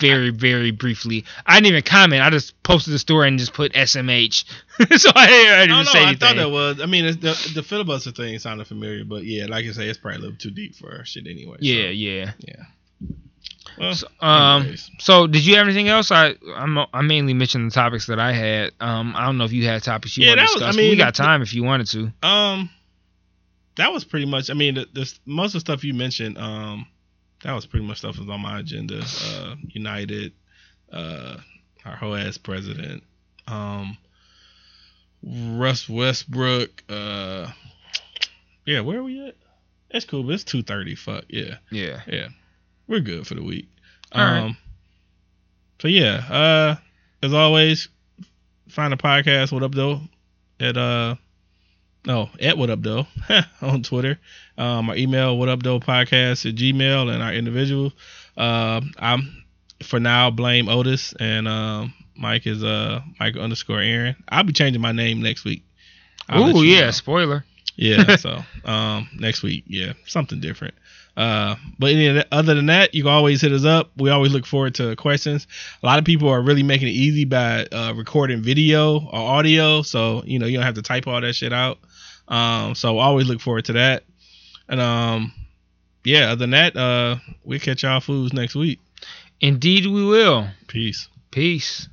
very, very briefly. I didn't even comment. I just posted the story and just put SMH, so I, I didn't No, even no, say I thought that was. I mean, it's the the filibuster thing sounded familiar, but yeah, like I say, it's probably a little too deep for shit anyway. so, yeah, yeah. yeah. Well, So, um, so did you have anything else? I I'm, I mainly mentioned the topics that I had. Um, I don't know if you had topics you Yeah, want to that was- discuss. I but we got time if you wanted to. Um, that was pretty much. I mean, the, the most of the stuff you mentioned. Um, that was pretty much stuff was on my agenda. Uh, United, uh, our whole ass president, um, Russ Westbrook. Uh, yeah, where are we at? It's cool, but it's two thirty. Fuck yeah, Yeah. yeah, we're good for the week. All right. um, so yeah, uh, as always, find a podcast. What up though? At uh, no, at what up though on Twitter. Um, our email what up though podcast at Gmail and our individual. Uh, I'm for now blame Otis and um Mike is uh Michael underscore Aaron. I'll be changing my name next week. Oh yeah, know. spoiler. Yeah, so um next week, yeah, something different. Uh, but any other than that, you can always hit us up. We always look forward to questions. A lot of people are really making it easy by uh, recording video or audio, so you know you don't have to type all that shit out. Um, so always look forward to that. And um, yeah, other than that, uh, we catch y'all fools next week. Indeed, we will. Peace. Peace.